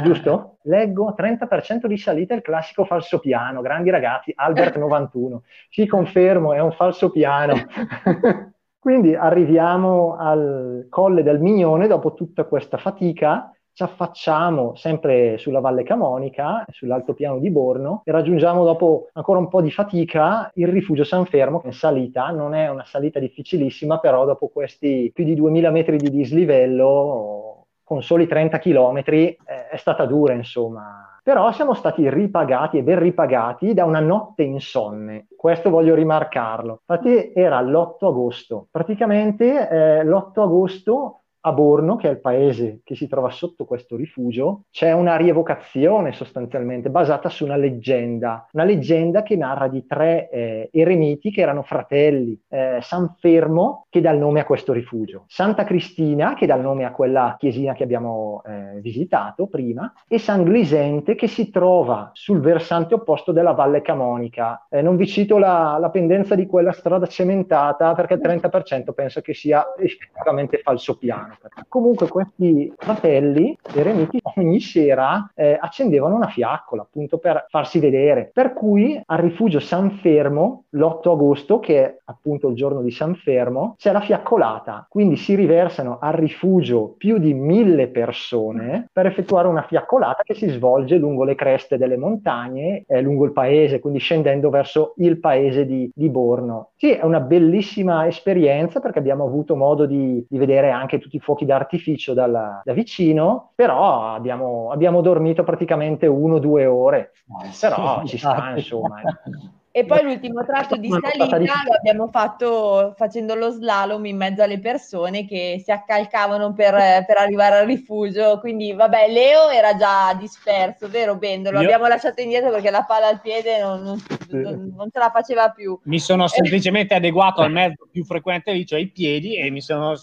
giusto? Leggo 30% di salita il classico falso piano, grandi ragazzi, Albert *laughs* 91. Ci confermo, è un falso piano. *laughs* Quindi arriviamo al colle del Mignone dopo tutta questa fatica, ci affacciamo sempre sulla Valle Camonica, sull'altopiano di Borno e raggiungiamo dopo ancora un po' di fatica il rifugio San Fermo che in salita, non è una salita difficilissima, però dopo questi più di 2000 metri di dislivello con soli 30 km eh, è stata dura, insomma. Però siamo stati ripagati e ben ripagati da una notte insonne. Questo voglio rimarcarlo. Infatti era l'8 agosto. Praticamente eh, l'8 agosto a Borno, che è il paese che si trova sotto questo rifugio, c'è una rievocazione sostanzialmente basata su una leggenda, una leggenda che narra di tre eh, eremiti che erano fratelli, eh, San Fermo che dà il nome a questo rifugio, Santa Cristina che dà il nome a quella chiesina che abbiamo eh, visitato prima e San Glisente che si trova sul versante opposto della Valle Camonica. Eh, non vi cito la, la pendenza di quella strada cementata perché il 30% penso che sia effettivamente falso piano. Comunque questi fratelli eremiti *laughs* ogni sera eh, accendevano una fiaccola appunto per farsi vedere. Per cui al rifugio San Fermo, l'8 agosto, che è appunto il giorno di San Fermo, c'è la fiaccolata. Quindi si riversano al rifugio più di mille persone per effettuare una fiaccolata che si svolge lungo le creste delle montagne, eh, lungo il paese, quindi scendendo verso il paese di, di Borno. Sì, è una bellissima esperienza perché abbiamo avuto modo di, di vedere anche tutti i fuochi d'artificio dalla, da vicino, però abbiamo, abbiamo dormito praticamente uno o due ore, però ci sta *laughs* insomma. E poi l'ultimo tratto di salita lo abbiamo fatto facendo lo slalom in mezzo alle persone che si accalcavano per, per arrivare al rifugio. Quindi, vabbè, Leo era già disperso, vero Bendo? Lo Io... abbiamo lasciato indietro perché la palla al piede non, non, sì. non, non ce la faceva più. Mi sono semplicemente adeguato al mezzo più frequente lì, cioè i piedi, e mi sono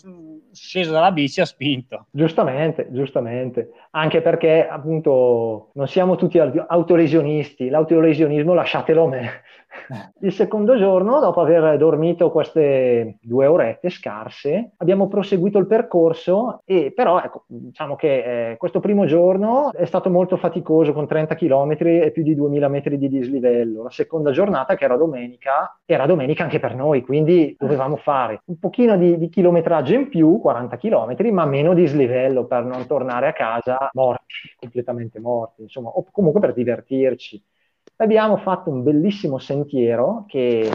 sceso dalla bici e ho spinto. Giustamente, giustamente. Anche perché appunto non siamo tutti autolesionisti. L'autolesionismo lasciatelo a me *laughs* il secondo giorno, dopo aver dormito queste due orette scarse, abbiamo proseguito il percorso e però ecco, diciamo che eh, questo primo giorno è stato molto faticoso con 30 km e più di 2000 metri di dislivello. La seconda giornata, che era domenica, era domenica anche per noi, quindi dovevamo fare un pochino di, di chilometraggio in più, 40 km, ma meno dislivello per non tornare a casa morti, completamente morti, insomma, o comunque per divertirci. Abbiamo fatto un bellissimo sentiero che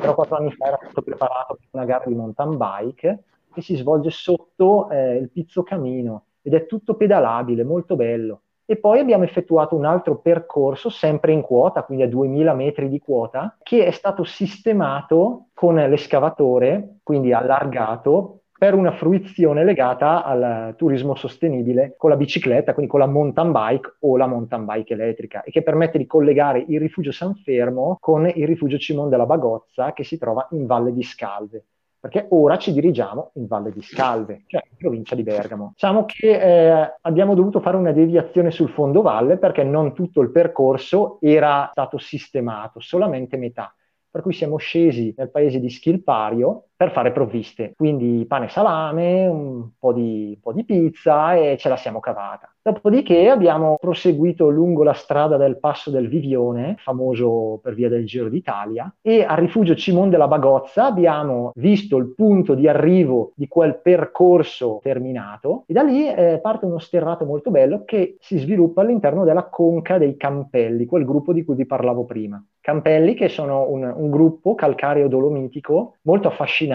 però quattro anni fa era stato preparato per una gara di mountain bike che si svolge sotto eh, il Pizzo Camino ed è tutto pedalabile, molto bello. E poi abbiamo effettuato un altro percorso sempre in quota, quindi a 2000 metri di quota, che è stato sistemato con l'escavatore, quindi allargato, per una fruizione legata al turismo sostenibile con la bicicletta, quindi con la mountain bike o la mountain bike elettrica e che permette di collegare il rifugio San Fermo con il rifugio Cimon della Bagozza che si trova in Valle di Scalve perché ora ci dirigiamo in Valle di Scalve, cioè in provincia di Bergamo. Diciamo che eh, abbiamo dovuto fare una deviazione sul fondovalle perché non tutto il percorso era stato sistemato, solamente metà. Per cui siamo scesi nel paese di Schilpario, per fare provviste. Quindi pane e salame, un po, di, un po' di pizza e ce la siamo cavata. Dopodiché abbiamo proseguito lungo la strada del Passo del Vivione, famoso per via del Giro d'Italia, e al rifugio Cimon della Bagozza abbiamo visto il punto di arrivo di quel percorso terminato e da lì eh, parte uno sterrato molto bello che si sviluppa all'interno della conca dei Campelli, quel gruppo di cui vi parlavo prima. Campelli che sono un, un, gruppo calcareo dolomitico molto affascinante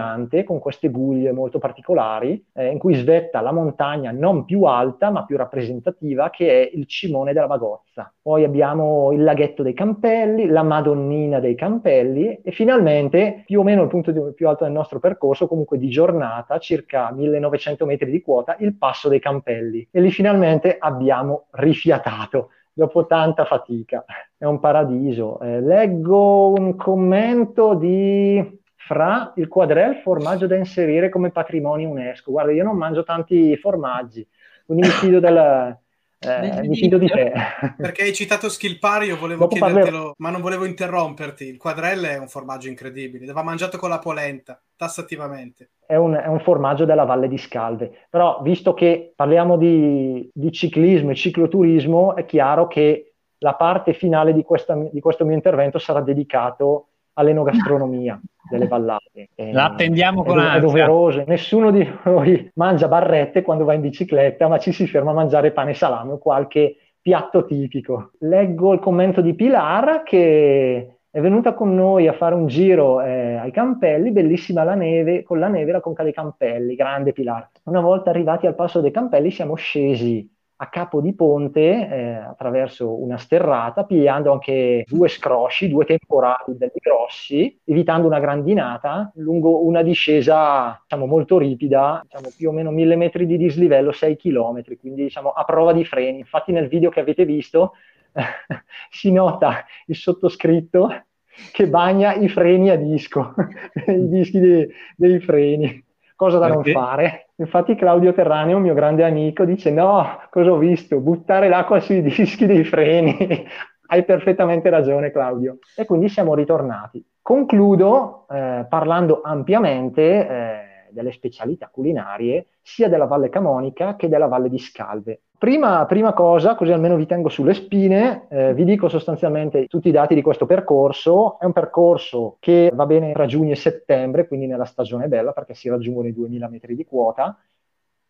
con queste guglie molto particolari eh, in cui svetta la montagna non più alta ma più rappresentativa che è il Cimone della Bagozza. Poi abbiamo il laghetto dei Campelli, la Madonnina dei Campelli e finalmente più o meno il punto di, più alto del nostro percorso comunque di giornata circa 1900 metri di quota il passo dei Campelli e lì finalmente abbiamo rifiatato dopo tanta fatica. È un paradiso. Eh, leggo un commento di Fra il quadrel formaggio da inserire come patrimonio UNESCO. Guarda, io non mangio tanti formaggi, quindi mi fido del, eh, mi fido di te. Perché hai citato Skilpari, io volevo Dopo chiedertelo, parlerò. ma non volevo interromperti. Il quadrelle è un formaggio incredibile, va mangiato con la polenta, tassativamente. È un, è un, formaggio della Valle di Scalve, però visto che parliamo di, di ciclismo e cicloturismo, è chiaro che la parte finale di, questa, di questo mio intervento sarà dedicato all'enogastronomia delle *laughs* vallate. La attendiamo con ansia. È doveroso. Nessuno di noi *laughs* mangia barrette quando va in bicicletta, ma ci si ferma a mangiare pane e salame o qualche piatto tipico. Leggo il commento di Pilar che è venuta con noi a fare un giro eh, ai Campelli, bellissima la neve, con la neve la conca dei Campelli, grande Pilar. Una volta arrivati al passo dei Campelli siamo scesi a capo di ponte eh, attraverso una sterrata, pigliando anche due scrosci, due temporali belli grossi, evitando una grandinata lungo una discesa diciamo, molto ripida, diciamo, più o meno mille metri di dislivello, 6 km, quindi diciamo, a prova di freni. Infatti nel video che avete visto *laughs* si nota il sottoscritto che bagna i freni a disco, *laughs* i dischi dei, dei freni cosa da Perché? non fare. Infatti Claudio Terraneo, mio grande amico, dice no, cosa ho visto? Buttare l'acqua sui *laughs* dischi dei freni. *laughs* Hai perfettamente ragione Claudio. E quindi siamo ritornati. Concludo eh, parlando ampiamente eh, delle specialità culinarie sia della Valle Camonica che della Valle di Scalve. Prima, prima cosa, così almeno vi tengo sulle spine, eh, vi dico sostanzialmente tutti i dati di questo percorso. È un percorso che va bene tra giugno e settembre, quindi nella stagione bella perché si raggiungono i 2000 metri di quota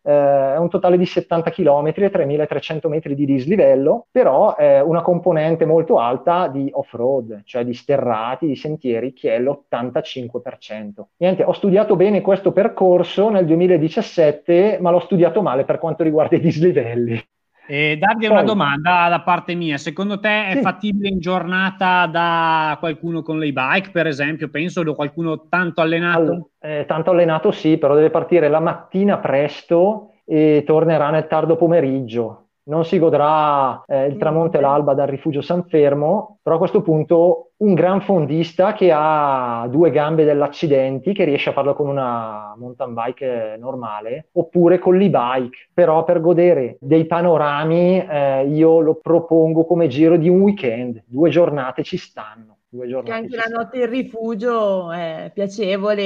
eh, è un totale di 70 km e 3300 metri di dislivello, però è una componente molto alta di off-road, cioè di sterrati, di sentieri, che è l'85%. Niente, ho studiato bene questo percorso nel 2017, ma l'ho studiato male per quanto riguarda i dislivelli. E darvi Poi, una domanda da parte mia, secondo te è sì. fattibile in giornata da qualcuno con l'e-bike per esempio, penso, o qualcuno tanto allenato? All, eh, tanto allenato sì, però deve partire la mattina presto e tornerà nel tardo pomeriggio non si godrà eh, il tramonto e l'alba dal rifugio San Fermo, però a questo punto un gran fondista che ha due gambe dell'accidenti, che riesce a farlo con una mountain bike normale, oppure con l'e-bike. Però per godere dei panorami eh, io lo propongo come giro di un weekend, due giornate ci stanno. Due giornate anche la notte in rifugio è piacevole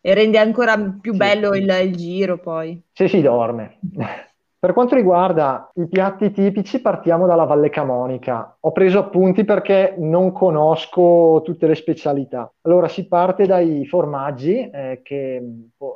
e rende ancora più bello sì. il, il giro poi. Se si dorme. Per quanto riguarda i piatti tipici, partiamo dalla Valle Camonica. Ho preso appunti perché non conosco tutte le specialità. Allora, si parte dai formaggi, eh, che,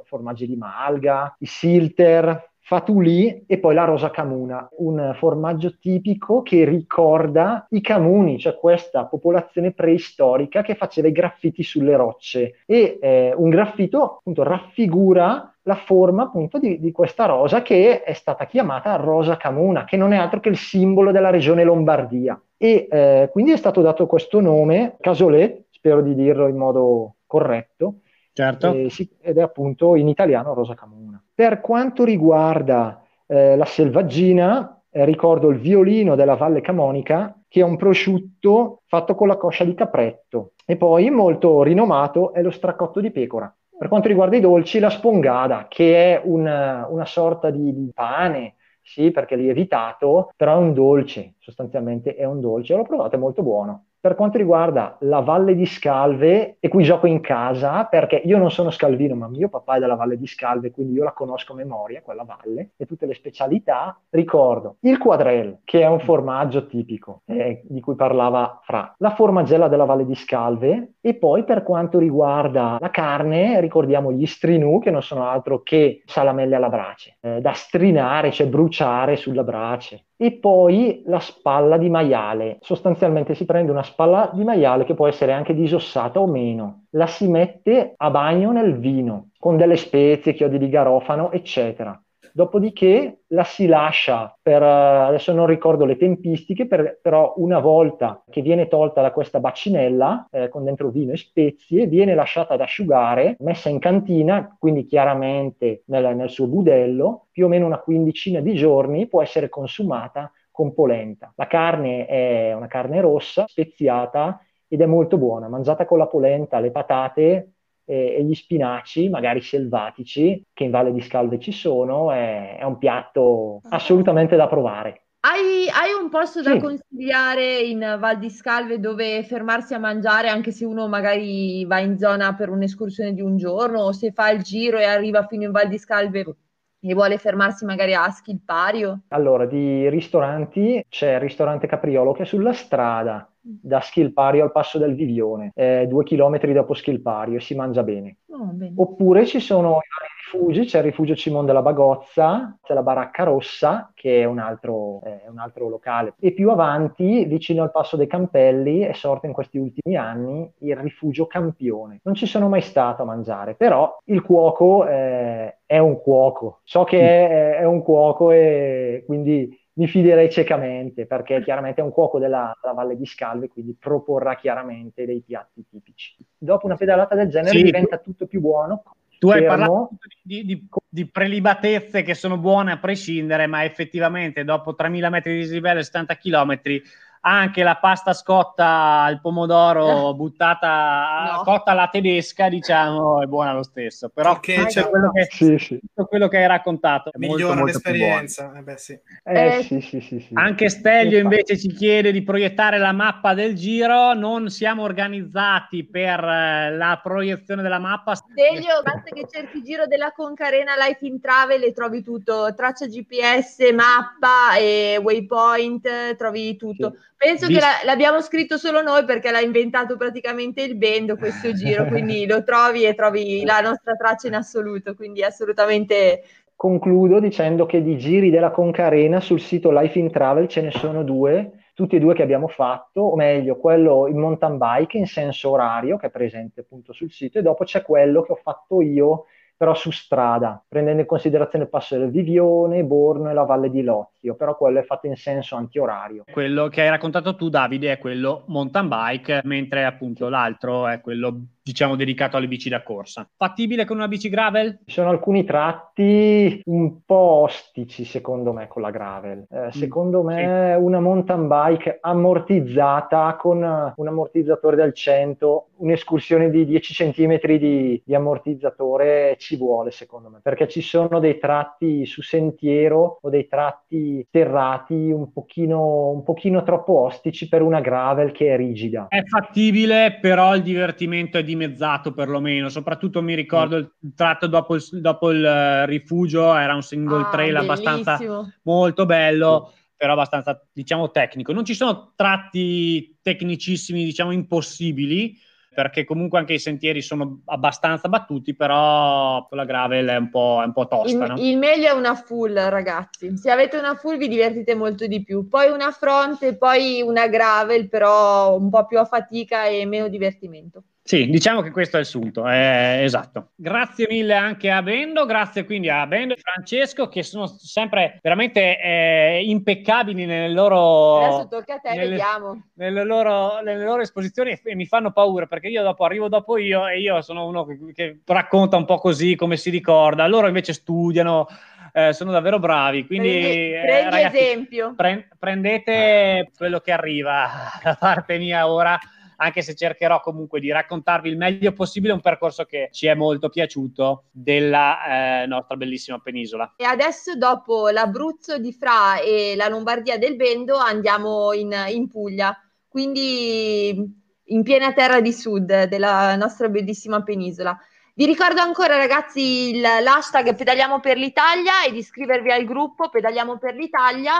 formaggi di malga, i silter, fatulì e poi la rosa camuna, un formaggio tipico che ricorda i camuni, cioè questa popolazione preistorica che faceva i graffiti sulle rocce e eh, un graffito appunto raffigura la forma appunto di, di, questa rosa che è stata chiamata rosa camuna, che non è altro che il simbolo della regione Lombardia. E eh, quindi è stato dato questo nome, casolet, spero di dirlo in modo corretto, certo. eh, sì, ed è appunto in italiano rosa camuna. Per quanto riguarda eh, la selvaggina, eh, ricordo il violino della Valle Camonica, che è un prosciutto fatto con la coscia di capretto. E poi molto rinomato è lo stracotto di pecora per quanto riguarda i dolci, la spongada, che è una, una sorta di, di pane, sì, perché è lievitato, però è un dolce, sostanzialmente è un dolce. L'ho provato, è molto buono. Per quanto riguarda la Valle di Scalve, e qui gioco in casa, perché io non sono scalvino, ma mio papà è della Valle di Scalve, quindi io la conosco a memoria, quella valle, e tutte le specialità, ricordo il quadrel, che è un formaggio tipico, eh, di cui parlava Fra, la formagella della Valle di Scalve, e poi per quanto riguarda la carne, ricordiamo gli strinù, che non sono altro che salamelle alla brace, eh, da strinare, cioè bruciare sulla brace e poi la spalla di maiale. Sostanzialmente si prende una spalla di maiale che può essere anche disossata o meno, la si mette a bagno nel vino con delle spezie, chiodi di garofano, eccetera. Dopodiché la si lascia per, adesso non ricordo le tempistiche, per, però una volta che viene tolta da questa bacinella eh, con dentro vino e spezie, viene lasciata ad asciugare, messa in cantina, quindi chiaramente nel, nel suo budello, più o meno una quindicina di giorni, può essere consumata con polenta. La carne è una carne rossa, speziata ed è molto buona, mangiata con la polenta, le patate e, gli spinaci, magari selvatici, che in Valle di Scalve ci sono, è, è un piatto ah. assolutamente da provare. Hai, hai, un posto da sì. consigliare in Val di Scalve dove fermarsi a mangiare anche se uno magari va in zona per un'escursione di un giorno o se fa il giro e arriva fino in Val di Scalve e vuole fermarsi magari a Schilpario? Allora, di ristoranti c'è il ristorante Capriolo che è sulla strada da Schilpario al Passo del Vivione, eh, due chilometri dopo Schilpario e si mangia bene. Oh, bene. Oppure ci sono i rifugi, c'è il rifugio Cimon della Bagozza, c'è la Baracca Rossa che è un, altro, eh, un altro locale e più avanti, vicino al Passo dei Campelli, è sorto in questi ultimi anni il rifugio Campione. Non ci sono mai stato a mangiare, però il cuoco eh, è un cuoco, so che è, è un cuoco e quindi mi fiderei ciecamente perché chiaramente è un cuoco della, della, Valle di Scalve, quindi proporrà chiaramente dei piatti tipici. Dopo una pedalata del genere sì, diventa tutto più buono. Tu hai parlato di, di, di, prelibatezze che sono buone a prescindere, ma effettivamente dopo 3000 metri di dislivello e 70 chilometri anche la pasta scotta al pomodoro buttata no. cotta alla tedesca, diciamo, è buona lo stesso. Però Perché c'è quello che, sì, sì. quello che hai raccontato migliora molto, l'esperienza. Eh beh, sì. Eh, eh, sì, sì, sì, Anche Stelio invece ci chiede di proiettare la mappa del giro. Non siamo organizzati per eh, la proiezione della mappa. Stelio, basta che cerchi giro della Concarena Life in Travel e trovi tutto, traccia GPS, mappa e waypoint, trovi tutto. Penso Vis- che la, l'abbiamo scritto solo noi perché l'ha inventato praticamente il Bendo questo *laughs* giro, quindi lo trovi e trovi la nostra traccia in assoluto, quindi assolutamente... Concludo dicendo che di giri della Concarena sul sito Life in Travel ce ne sono due, tutti e due che abbiamo fatto, o meglio, quello in mountain bike in senso orario, che è presente appunto sul sito, e dopo c'è quello che ho fatto io però su strada, prendendo in considerazione il passo del Vivione, Borno e la Valle di Lozio, però quello è fatto in senso antiorario. Quello che hai raccontato tu, Davide, è quello mountain bike, mentre appunto l'altro è quello diciamo dedicato alle bici da corsa. Fattibile con una bici gravel? Ci sono alcuni tratti un po' ostici secondo me con la gravel. Eh, mm, secondo me sì. una mountain bike ammortizzata con un ammortizzatore del 100, un'escursione di 10 cm di, di ammortizzatore ci vuole secondo me, perché ci sono dei tratti su sentiero o dei tratti terrati un pochino, un pochino troppo ostici per una gravel che è rigida. È fattibile, però il divertimento è di dimezzato perlomeno, soprattutto mi ricordo il tratto dopo il, dopo il uh, rifugio, era un single ah, trail bellissimo. abbastanza molto bello, però abbastanza diciamo tecnico. Non ci sono tratti tecnicissimi, diciamo impossibili, perché comunque anche i sentieri sono abbastanza battuti, però la gravel è un po', è un po tosta. Il, no? il, meglio è una full, ragazzi. Se avete una full vi divertite molto di più. Poi una front e poi una gravel, però un po' più a fatica e meno divertimento. Sì, diciamo che questo è il sunto, eh, esatto. Grazie mille anche a Bendo, grazie quindi a Bendo e Francesco che sono sempre veramente eh, impeccabili nelle loro... Adesso tocca a te, nelle, vediamo. Nelle loro, nelle loro, esposizioni e mi fanno paura perché io dopo arrivo dopo io e io sono uno che, che racconta un po' così come si ricorda, loro invece studiano, eh, sono davvero bravi. Quindi, prendi, eh, prendi ragazzi, esempio. Pre- prendete quello che arriva da parte mia ora anche se cercherò comunque di raccontarvi il meglio possibile un percorso che ci è molto piaciuto della eh, nostra bellissima penisola. E adesso dopo l'Abruzzo di Fra e la Lombardia del Bendo andiamo in, in Puglia quindi in piena terra di sud della nostra bellissima penisola. Vi ricordo ancora ragazzi l'hashtag Pedaliamo per l'Italia e di iscrivervi al gruppo Pedaliamo per l'Italia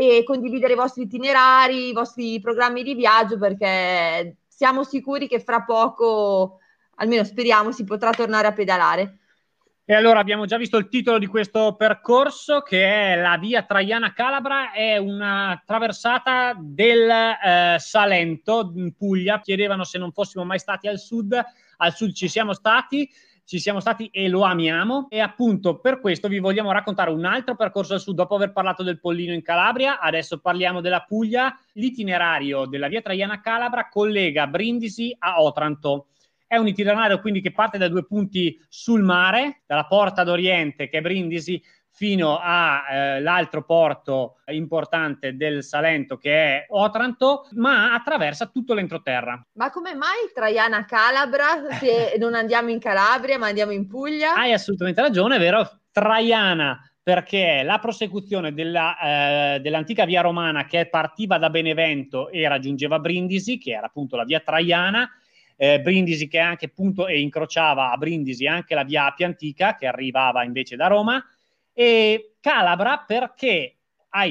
e condividere i vostri itinerari, i vostri programmi di viaggio perché siamo sicuri che fra poco, almeno speriamo, si potrà tornare a pedalare. E allora abbiamo già visto il titolo di questo percorso che è la via Traiana Calabra, è una traversata del eh, Salento in Puglia. Chiedevano se non fossimo mai stati al sud, al sud ci siamo stati, ci siamo stati e lo amiamo e appunto per questo vi vogliamo raccontare un altro percorso al sud dopo aver parlato del Pollino in Calabria, adesso parliamo della Puglia. L'itinerario della via Traiana Calabra collega Brindisi a Otranto è un itinerario quindi che parte da due punti sul mare, dalla porta d'Oriente che è Brindisi fino all'altro eh, porto importante del Salento che è Otranto, ma attraversa tutto l'entroterra. Ma come mai Traiana Calabra se non andiamo in Calabria ma andiamo in Puglia? Hai assolutamente ragione, è vero? Traiana perché la prosecuzione della, eh, dell'antica via romana che partiva da Benevento e raggiungeva Brindisi, che era appunto la via Traiana, eh, Brindisi che anche appunto e incrociava a Brindisi anche la via Appia Antica che arrivava invece da Roma e Calabra perché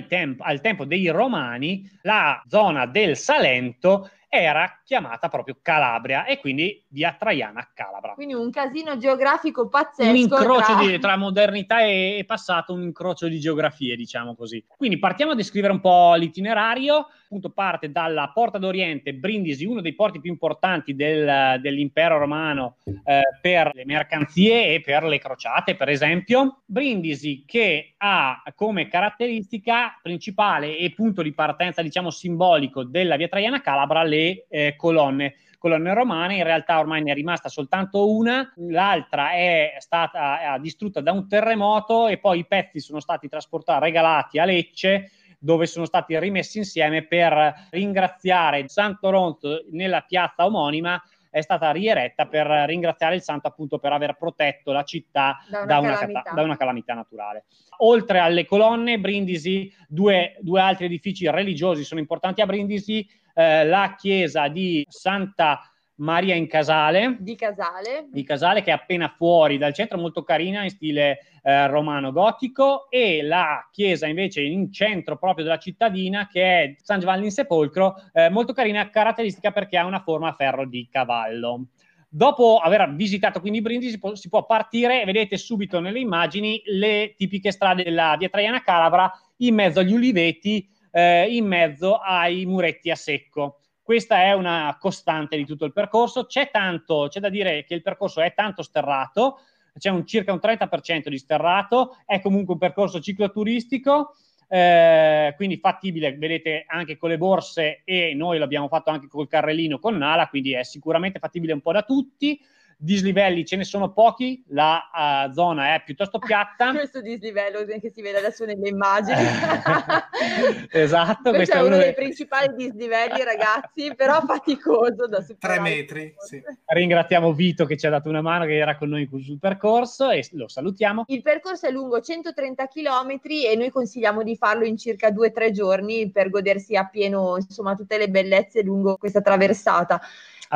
temp- al tempo dei Romani la zona del Salento era chiamata proprio Calabria e quindi via Traiana Calabra. Quindi un casino geografico pazzesco. Un incrocio tra, di, tra modernità e, e, passato, un incrocio di geografie, diciamo così. Quindi partiamo a descrivere un po' l'itinerario. Appunto parte dalla Porta d'Oriente, Brindisi, uno dei porti più importanti del, dell'impero romano eh, per le mercanzie e per le crociate, per esempio. Brindisi che ha come caratteristica principale e punto di partenza, diciamo, simbolico della via Traiana Calabra le eh, colonne colonne romane, in realtà ormai ne è rimasta soltanto una, l'altra è stata è distrutta da un terremoto e poi i pezzi sono stati trasportati, regalati a Lecce dove sono stati rimessi insieme per ringraziare San Toronto nella piazza omonima è stata rieretta per ringraziare il santo appunto per aver protetto la città da una, da una, calamità. Cata- da una calamità. naturale. Oltre alle colonne, Brindisi, due, due altri edifici religiosi sono importanti a Brindisi, eh, la chiesa di Santa Maria in Casale. Di Casale. Di Casale, che è appena fuori dal centro, molto carina, in stile eh, romano gotico. E la chiesa invece in centro proprio della cittadina, che è San Giovanni in Sepolcro, eh, molto carina, caratteristica perché ha una forma a ferro di cavallo. Dopo aver visitato quindi Brindisi si può, si può partire, vedete subito nelle immagini le tipiche strade della via Traiana Calabra in mezzo agli uliveti eh, in mezzo ai muretti a secco. Questa è una costante di tutto il percorso. C'è tanto, c'è da dire che il percorso è tanto sterrato, c'è un, circa un 30% di sterrato, è comunque un percorso cicloturistico, eh, quindi fattibile, vedete anche con le borse e noi l'abbiamo fatto anche col carrellino con Nala, quindi è sicuramente fattibile un po' da tutti dislivelli ce ne sono pochi, la uh, zona è piuttosto piatta. *laughs* Questo dislivello che si vede adesso nelle immagini. *laughs* esatto. Questo, è uno dei principali dislivelli, ragazzi, però faticoso da superare. Tre metri, sì. Ringraziamo Vito che ci ha dato una mano, che era con noi sul percorso e lo salutiamo. Il percorso è lungo 130 km e noi consigliamo di farlo in circa 2-3 giorni per godersi appieno insomma, tutte le bellezze lungo questa traversata.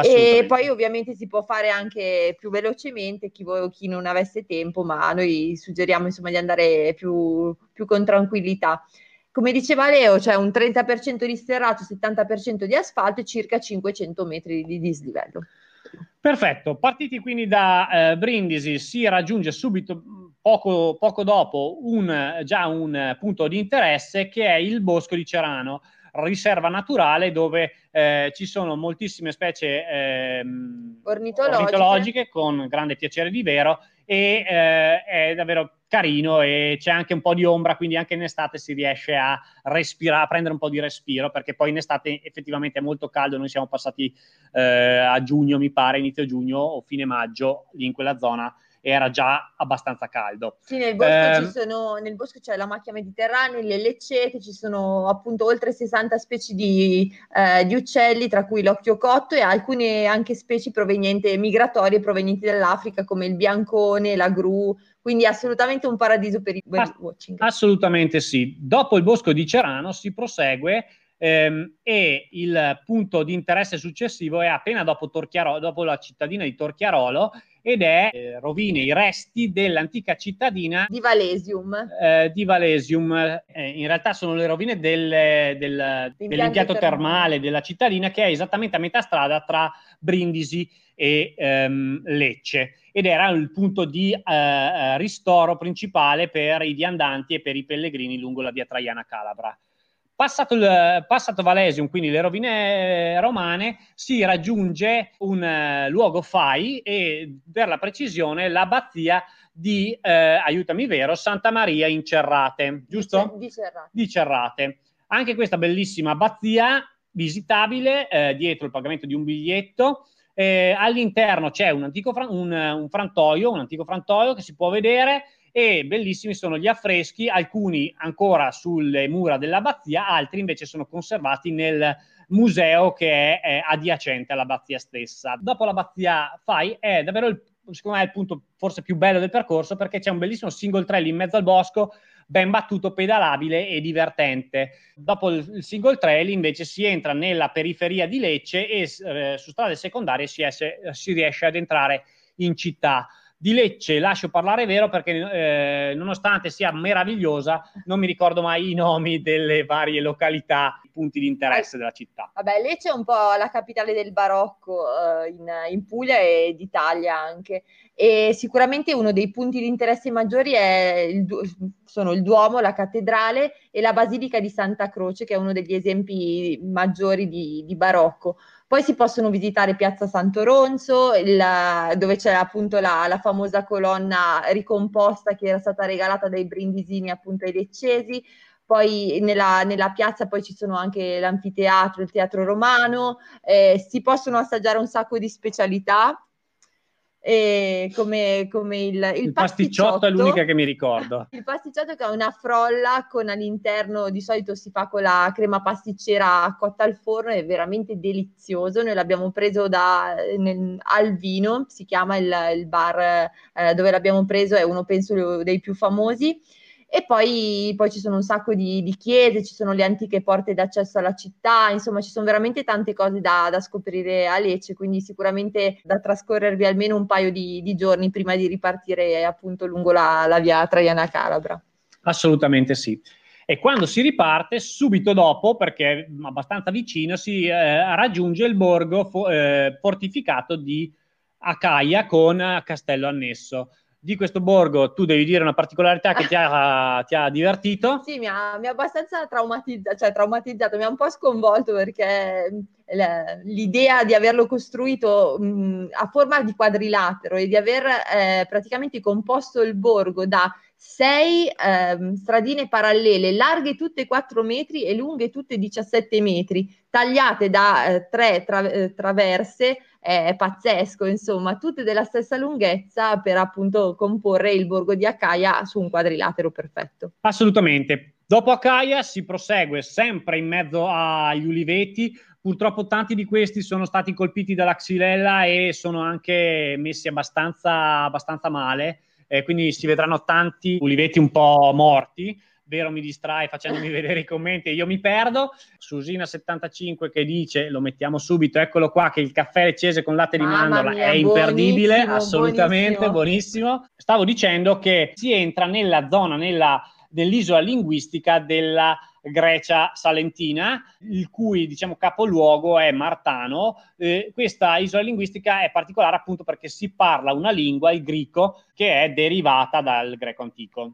E poi ovviamente si può fare anche più velocemente chi, vo- chi non avesse tempo, ma noi suggeriamo insomma di andare più, più con tranquillità. Come diceva Leo, c'è cioè un 30% di sterrato, 70% di asfalto e circa 500 metri di dislivello. Perfetto, partiti quindi da eh, Brindisi, si raggiunge subito poco, poco dopo un, già un punto di interesse che è il bosco di Cerano riserva naturale dove eh, ci sono moltissime specie eh, ornitologiche. ornitologiche. con grande piacere di vero e eh, è davvero carino e c'è anche un po' di ombra, quindi anche in estate si riesce a respirare, a prendere un po' di respiro, perché poi in estate effettivamente è molto caldo, noi siamo passati eh, a giugno, mi pare, inizio giugno o fine maggio, lì in quella zona, era già abbastanza caldo. Sì, nel bosco, eh, sono, nel bosco c'è la macchia mediterranea, le leccete, ci sono appunto oltre 60 specie di, eh, di, uccelli, tra cui l'occhio cotto e alcune anche specie provenienti, migratorie provenienti dall'Africa, come il biancone, la gru, quindi assolutamente un paradiso per i birdwatching. Assolutamente sì. Dopo il bosco di Cerano si prosegue Ehm, e il punto di interesse successivo è appena dopo, dopo la cittadina di Torchiarolo ed è eh, rovine, i resti dell'antica cittadina di Valesium. Eh, di Valesium. Eh, in realtà sono le rovine del, del, dell'impianto termale della cittadina che è esattamente a metà strada tra Brindisi e ehm, Lecce ed era il punto di eh, eh ristoro principale per i viandanti e per i pellegrini lungo la via Traiana Calabra. Passato, il, passato Valesium, quindi le rovine romane, si raggiunge un uh, luogo fai e per la precisione l'abbazia di, uh, aiutami vero, Santa Maria in Cerrate, giusto? Di Cerrate. Di Cerrate. Anche questa bellissima abbazia visitabile eh, dietro il pagamento di un biglietto. Eh, all'interno c'è un antico fran- un, un frantoio, un antico frantoio che si può vedere e bellissimi sono gli affreschi, alcuni ancora sulle mura dell'abbazia, altri invece sono conservati nel museo che è, è adiacente all'abbazia stessa. Dopo l'abbazia Fai è davvero il, secondo me il punto forse più bello del percorso perché c'è un bellissimo single trail in mezzo al bosco ben battuto, pedalabile e divertente. Dopo il single trail invece si entra nella periferia di Lecce e eh, su strade secondarie si, esse, si riesce ad entrare in città. Di Lecce lascio parlare vero perché eh, nonostante sia meravigliosa non mi ricordo mai i nomi delle varie località, punti di interesse della città. Vabbè, Lecce è un po' la capitale del barocco eh, in, in, Puglia e d'Italia anche e sicuramente uno dei punti di interesse maggiori il, sono il Duomo, la cattedrale e la Basilica di Santa Croce che è uno degli esempi maggiori di, di barocco. Poi si possono visitare Piazza Santo Ronzo, il, dove c'è appunto la, la, famosa colonna ricomposta che era stata regalata dai brindisini appunto ai leccesi. Poi nella, nella piazza poi ci sono anche l'anfiteatro, il teatro romano, eh, si possono assaggiare un sacco di specialità e come, come il, il, il pasticciotto, pasticciotto, è l'unica che mi ricordo. *laughs* Il pasticciotto che è una frolla con all'interno, di solito si fa con la crema pasticcera cotta al forno, è veramente delizioso. Noi l'abbiamo preso da, nel, al vino, si chiama il, il bar eh, dove l'abbiamo preso, è uno penso dei più famosi e poi, poi, ci sono un sacco di, di, chiese, ci sono le antiche porte d'accesso alla città, insomma ci sono veramente tante cose da, da scoprire a Lecce, quindi sicuramente da trascorrervi almeno un paio di, di giorni prima di ripartire appunto lungo la, la via Traiana Calabra. Assolutamente sì. E quando si riparte, subito dopo, perché è abbastanza vicino, si eh, raggiunge il borgo fo- eh, fortificato di Acaia con castello annesso di questo borgo tu devi dire una particolarità che ti ha, *laughs* ti ha divertito. Sì, mi ha, mi ha abbastanza traumatizzato, cioè traumatizzato, mi ha un po' sconvolto perché l'idea di averlo costruito mh, a forma di quadrilatero e di aver eh, praticamente composto il borgo da sei eh, stradine parallele, larghe tutte 4 metri e lunghe tutte 17 metri, tagliate da eh, tre tra- eh, traverse è pazzesco, insomma, tutte della stessa lunghezza per appunto comporre il borgo di Acaia su un quadrilatero perfetto. Assolutamente. Dopo Acaia si prosegue sempre in mezzo agli uliveti. Purtroppo tanti di questi sono stati colpiti dalla xylella e sono anche messi abbastanza, abbastanza male. Eh, quindi si vedranno tanti uliveti un po' morti Vero mi distrae facendomi *laughs* vedere i commenti e io mi perdo. Susina75 che dice, lo mettiamo subito, eccolo qua, che il caffè leccese con latte di mandorla mia, è imperdibile, assolutamente buonissimo. buonissimo. Stavo dicendo che si entra nella zona, nella, dell'isola linguistica della Grecia salentina, il cui diciamo, capoluogo è Martano. Eh, questa isola linguistica è particolare appunto perché si parla una lingua, il greco, che è derivata dal greco antico.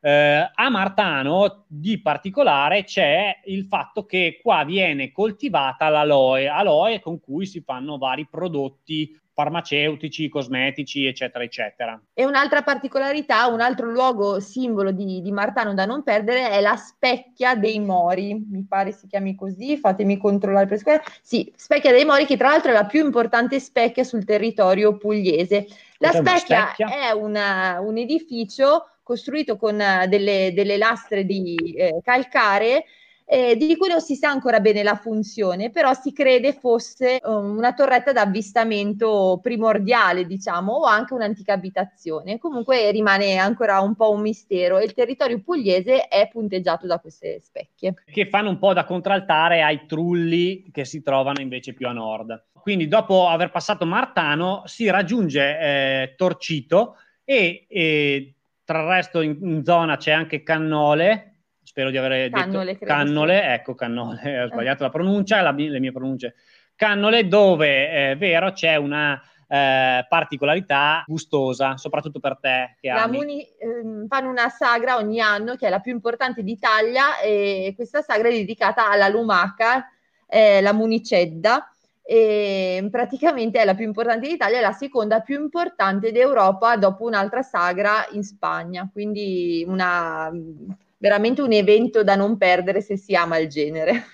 Eh, a Martano di particolare c'è il fatto che qua viene coltivata l'aloe, aloe con cui si fanno vari prodotti farmaceutici, cosmetici, eccetera, eccetera. E un'altra particolarità, un altro luogo simbolo di, di, Martano da non perdere è la Specchia dei Mori, mi pare si chiami così, fatemi controllare per scuola. Sì, Specchia dei Mori che tra l'altro è la più importante specchia sul territorio pugliese. La specchia, specchia, è una, un edificio costruito con eh, delle, delle lastre di eh, calcare eh, di cui non si sa ancora bene la funzione, però si crede fosse um, una torretta d'avvistamento primordiale, diciamo, o anche un'antica abitazione. Comunque rimane ancora un po' un mistero e il territorio pugliese è punteggiato da queste specchie. Che fanno un po' da contraltare ai trulli che si trovano invece più a nord. Quindi dopo aver passato Martano si raggiunge eh, Torcito e, e, tra il resto in, in zona c'è anche Cannole, spero di aver Cannole, detto Cannole, sì. ecco Cannole, ho sbagliato la pronuncia, la, le mie pronunce. Cannole dove è vero c'è una eh, particolarità gustosa, soprattutto per te che la Muni, eh, fanno una sagra ogni anno che è la più importante d'Italia e questa sagra è dedicata alla lumaca, eh, la Municedda e praticamente è la più importante d'Italia e la seconda più importante d'Europa dopo un'altra sagra in Spagna, quindi una veramente un evento da non perdere se si ama il genere.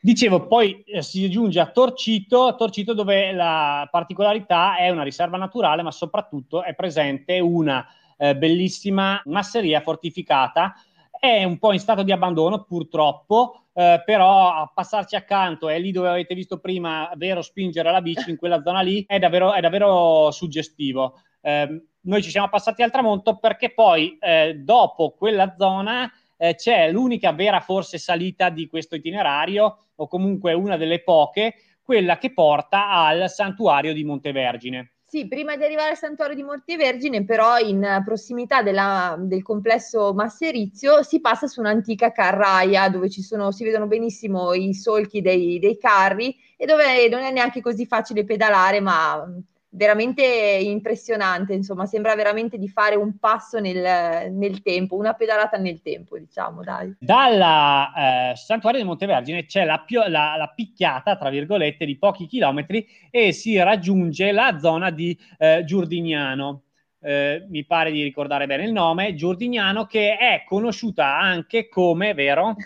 Dicevo, poi eh, si giunge a Torcito, Torcito dove la particolarità è una riserva naturale, ma soprattutto è presente una eh, bellissima masseria fortificata. È un po' in stato di abbandono, purtroppo, eh, però a passarci accanto, è lì dove avete visto prima, vero spingere la bici in quella zona lì, è davvero, è davvero suggestivo. Eh, noi ci siamo passati al tramonto perché poi eh, dopo quella zona eh, c'è l'unica vera forse salita di questo itinerario o comunque una delle poche, quella che porta al santuario di Montevergine. Sì, prima di arrivare al santuario di Montevergine, però in prossimità della, del complesso Masserizio si passa su un'antica carraia dove sono, si vedono benissimo i solchi dei, dei carri e dove non è neanche così facile pedalare, ma veramente impressionante, insomma, sembra veramente di fare un passo nel, nel tempo, una pedalata nel tempo, diciamo, dai. Dalla eh, Santuario di Montevergine c'è la, la, la, picchiata, tra virgolette, di pochi chilometri e si raggiunge la zona di eh, Giurdignano. Eh, mi pare di ricordare bene il nome, Giurdignano, che è conosciuta anche come, vero?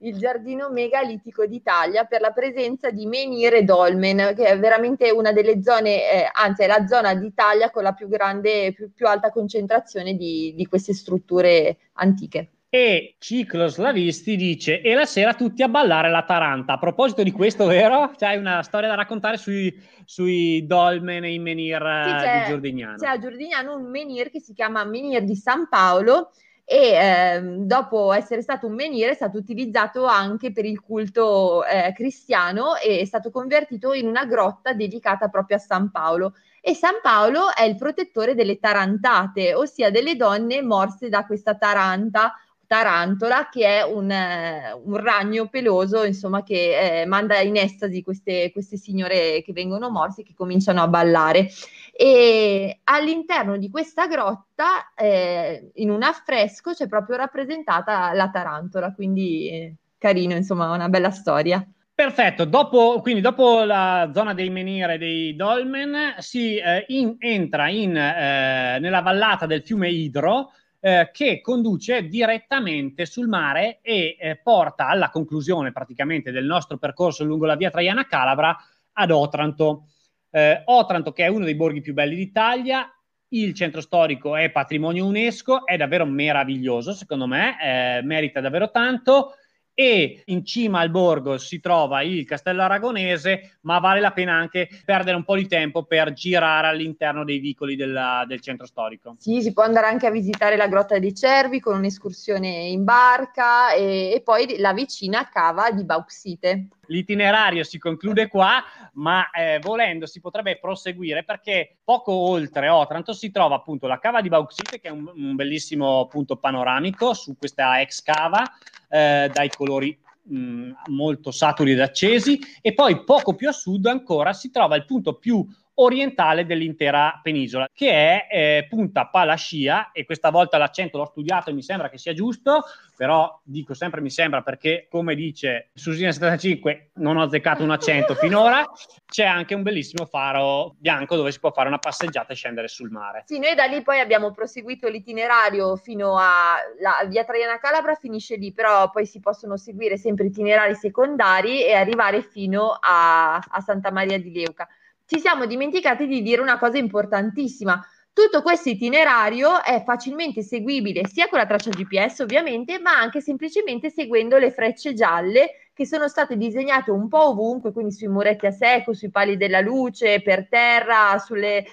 Il giardino megalitico d'Italia per la presenza di menhir e dolmen, che è veramente una delle zone, eh, anzi è la zona d'Italia con la più grande, più, più alta concentrazione di, di queste strutture antiche. E Ciclo Slavisti dice: E la sera tutti a ballare la Taranta. A proposito di questo, vero? C'hai una storia da raccontare sui, sui dolmen e i menhir sì, eh, di Giordignano. C'è a Giordignano un menhir che si chiama Menhir di San Paolo, e ehm, dopo essere stato un menire è stato utilizzato anche per il culto eh, cristiano e è stato convertito in una grotta dedicata proprio a San Paolo. E San Paolo è il protettore delle tarantate, ossia delle donne morse da questa taranta tarantola, che è un, un ragno peloso, insomma, che eh, manda in estasi queste, queste signore che vengono morse e che cominciano a ballare. E all'interno di questa grotta, eh, in un affresco, c'è proprio rappresentata la tarantola, quindi eh, carino, insomma, una bella storia. Perfetto, dopo, quindi dopo la zona dei menire dei dolmen si eh, in, entra in, eh, nella vallata del fiume Idro eh, che conduce direttamente sul mare e eh, porta alla conclusione praticamente del nostro percorso lungo la via Traiana Calabra ad Otranto. Eh, Otranto, che è uno dei borghi più belli d'Italia, il centro storico è patrimonio UNESCO, è davvero meraviglioso, secondo me, eh, merita davvero tanto e in cima al borgo si trova il castello aragonese, ma vale la pena anche perdere un po' di tempo per girare all'interno dei vicoli della, del centro storico. Sì, si può andare anche a visitare la Grotta dei Cervi con un'escursione in barca e, e poi la vicina cava di Bauxite. L'itinerario si conclude qua, ma eh, volendo si potrebbe proseguire perché poco oltre Otranto si trova appunto la cava di Bauxite, che è un, un bellissimo punto panoramico su questa ex cava eh, dai colori mh, molto saturi ed accesi, e poi poco più a sud ancora si trova il punto più orientale dell'intera penisola, che è eh, Punta Palascia, e questa volta l'accento l'ho studiato e mi sembra che sia giusto, però dico sempre mi sembra perché, come dice Susina 75, non ho azzeccato un accento *laughs* finora, c'è anche un bellissimo faro bianco dove si può fare una passeggiata e scendere sul mare. Sì, noi da lì poi abbiamo proseguito l'itinerario fino a la via Traiana Calabra, finisce lì, però poi si possono seguire sempre itinerari secondari e arrivare fino a, a Santa Maria di Leuca ci siamo dimenticati di dire una cosa importantissima. Tutto questo itinerario è facilmente seguibile sia con la traccia GPS ovviamente, ma anche semplicemente seguendo le frecce gialle che sono state disegnate un po' ovunque, quindi sui muretti a secco, sui pali della luce, per terra, sulle...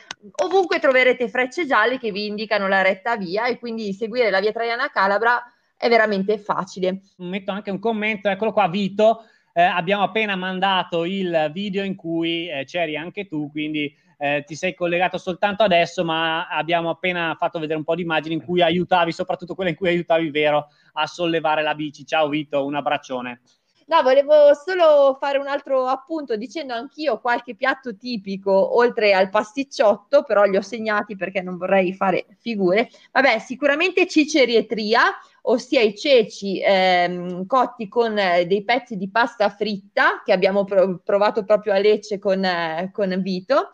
ovunque troverete frecce gialle che vi indicano la retta via e quindi seguire la via Traiana Calabra è veramente facile. Metto anche un commento, eccolo qua Vito, eh, abbiamo appena mandato il video in cui eh, c'eri anche tu, quindi eh, ti sei collegato soltanto adesso, ma abbiamo appena fatto vedere un po' di immagini in cui aiutavi, soprattutto quelle in cui aiutavi Vero a sollevare la bici. Ciao Vito, un abbraccione. No, volevo solo fare un altro appunto dicendo anch'io qualche piatto tipico oltre al pasticciotto, però li ho segnati perché non vorrei fare figure. Vabbè, sicuramente cicerietria, ossia i ceci ehm, cotti con eh, dei pezzi di pasta fritta che abbiamo prov- provato proprio a Lecce con, eh, con Vito.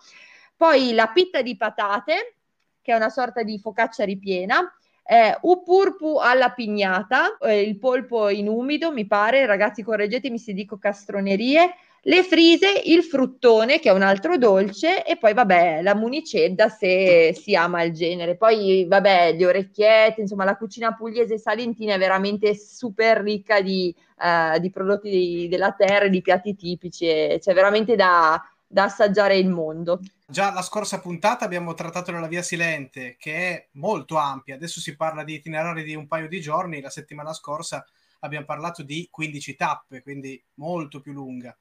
Poi la pitta di patate, che è una sorta di focaccia ripiena eh, upurpu alla pignata, eh, il polpo in umido, mi pare, ragazzi correggetemi se dico castronerie, le frise, il fruttone che è un altro dolce e poi vabbè la municedda se si ama il genere. Poi vabbè le orecchiette, insomma la cucina pugliese salentina è veramente super ricca di, uh, di prodotti di, della terra, di piatti tipici, e c'è veramente da, da assaggiare il mondo. Già la scorsa puntata abbiamo trattato della Via Silente, che è molto ampia. Adesso si parla di itinerari di un paio di giorni. La settimana scorsa abbiamo parlato di 15 tappe, quindi molto più lunga.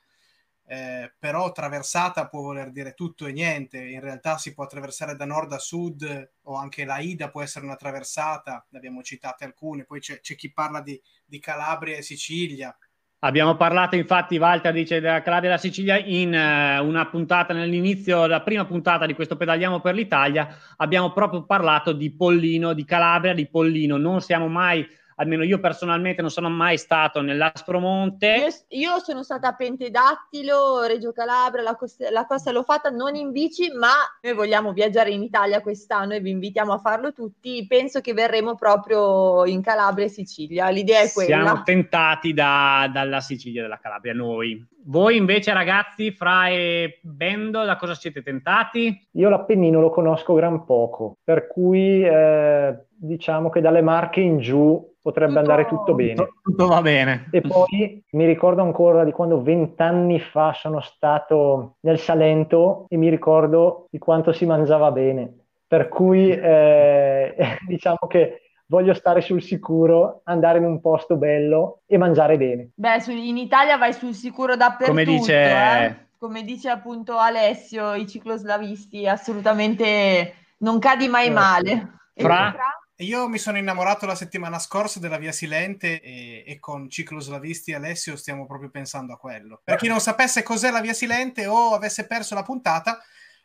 Eh, però traversata può voler dire tutto e niente. In realtà si può attraversare da nord a sud, o anche la Ida può essere una traversata. Ne abbiamo citate alcune. Poi c'è, c'è chi parla di, di Calabria e Sicilia Abbiamo parlato infatti, Walter dice della Calabria della Sicilia in uh, una puntata nell'inizio, la prima puntata di questo Pedaliamo per l'Italia, abbiamo proprio parlato di Pollino, di Calabria, di Pollino. Non siamo mai almeno io personalmente non sono mai stato nell'Aspromonte. Io, io sono stata a Pentedattilo, Reggio Calabria, la, costa, la costa l'ho fatta non in bici, ma noi vogliamo viaggiare in Italia quest'anno e vi invitiamo a farlo tutti. Penso che verremo proprio in Calabria e Sicilia. L'idea è quella. Siamo tentati da, dalla Sicilia e dalla Calabria noi. Voi invece ragazzi, Fra e Bendo, da cosa siete tentati? Io l'Appennino lo conosco gran poco, per cui eh, diciamo che dalle Marche in giù potrebbe tutto, andare tutto bene. Tutto, tutto, va bene. E poi mi ricordo ancora di quando vent'anni fa sono stato nel Salento e mi ricordo di quanto si mangiava bene. Per cui eh, *laughs* diciamo che voglio stare sul sicuro, andare in un posto bello e mangiare bene. Beh, in Italia vai sul sicuro dappertutto. Come dice... Eh? Come dice appunto Alessio, i cicloslavisti, assolutamente non cadi mai male. Fra? Io mi sono innamorato la settimana scorsa della Via Silente e, e con Cicloslavisti e Alessio stiamo proprio pensando a quello. Per chi non sapesse cos'è la Via Silente o avesse perso la puntata,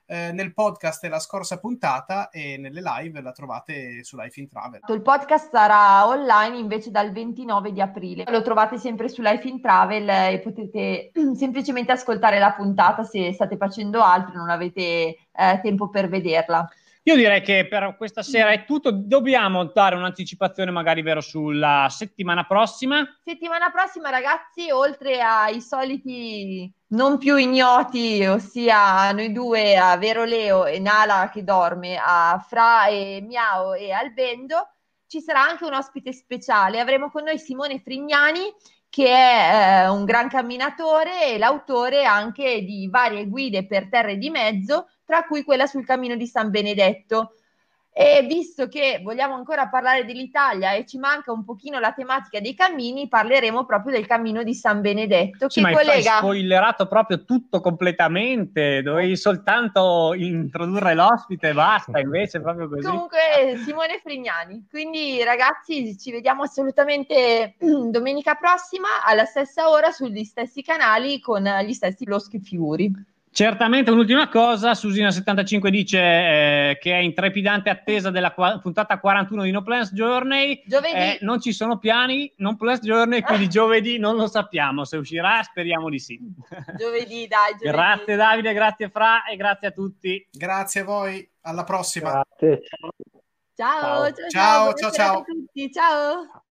eh, nel podcast è la scorsa puntata e nelle live la trovate su Life in Travel. Il podcast sarà online invece dal 29 di aprile. Lo trovate sempre su Life in Travel e potete *clears throat* semplicemente ascoltare la puntata se state facendo altro e non avete eh, tempo per vederla. Io direi che per questa sera è tutto. Dobbiamo dare un'anticipazione, magari vero, sulla settimana prossima. Settimana prossima, ragazzi, oltre ai soliti non più ignoti, ossia noi due, a Vero Leo e Nala che dorme, a Fra e Miao e Albendo, ci sarà anche un ospite speciale. Avremo con noi Simone Frignani, che è eh, un gran camminatore e l'autore anche di varie guide per terre di mezzo tra cui quella sul cammino di San Benedetto. E visto che vogliamo ancora parlare dell'Italia e ci manca un pochino la tematica dei cammini, parleremo proprio del cammino di San Benedetto. Sì, che ma collega... hai spoilerato proprio tutto completamente, dovevi soltanto introdurre l'ospite e basta, invece proprio così. Comunque Simone Frignani, quindi ragazzi ci vediamo assolutamente *clears throat* domenica prossima alla stessa ora sugli stessi canali con gli stessi Loschi Fiori. Certamente un'ultima cosa, Susina75 dice eh, che è in trepidante attesa della qu- puntata 41 di No Plans Journey. Giovedì. Eh, non ci sono piani, No Plans Journey, quindi *laughs* giovedì non lo sappiamo se uscirà, speriamo di sì. Giovedì, dai. Giovedì. Grazie Davide, grazie Fra e grazie a tutti. Grazie a voi, alla prossima. Grazie. Ciao, ciao, ciao, ciao. ciao, ciao. a tutti, ciao.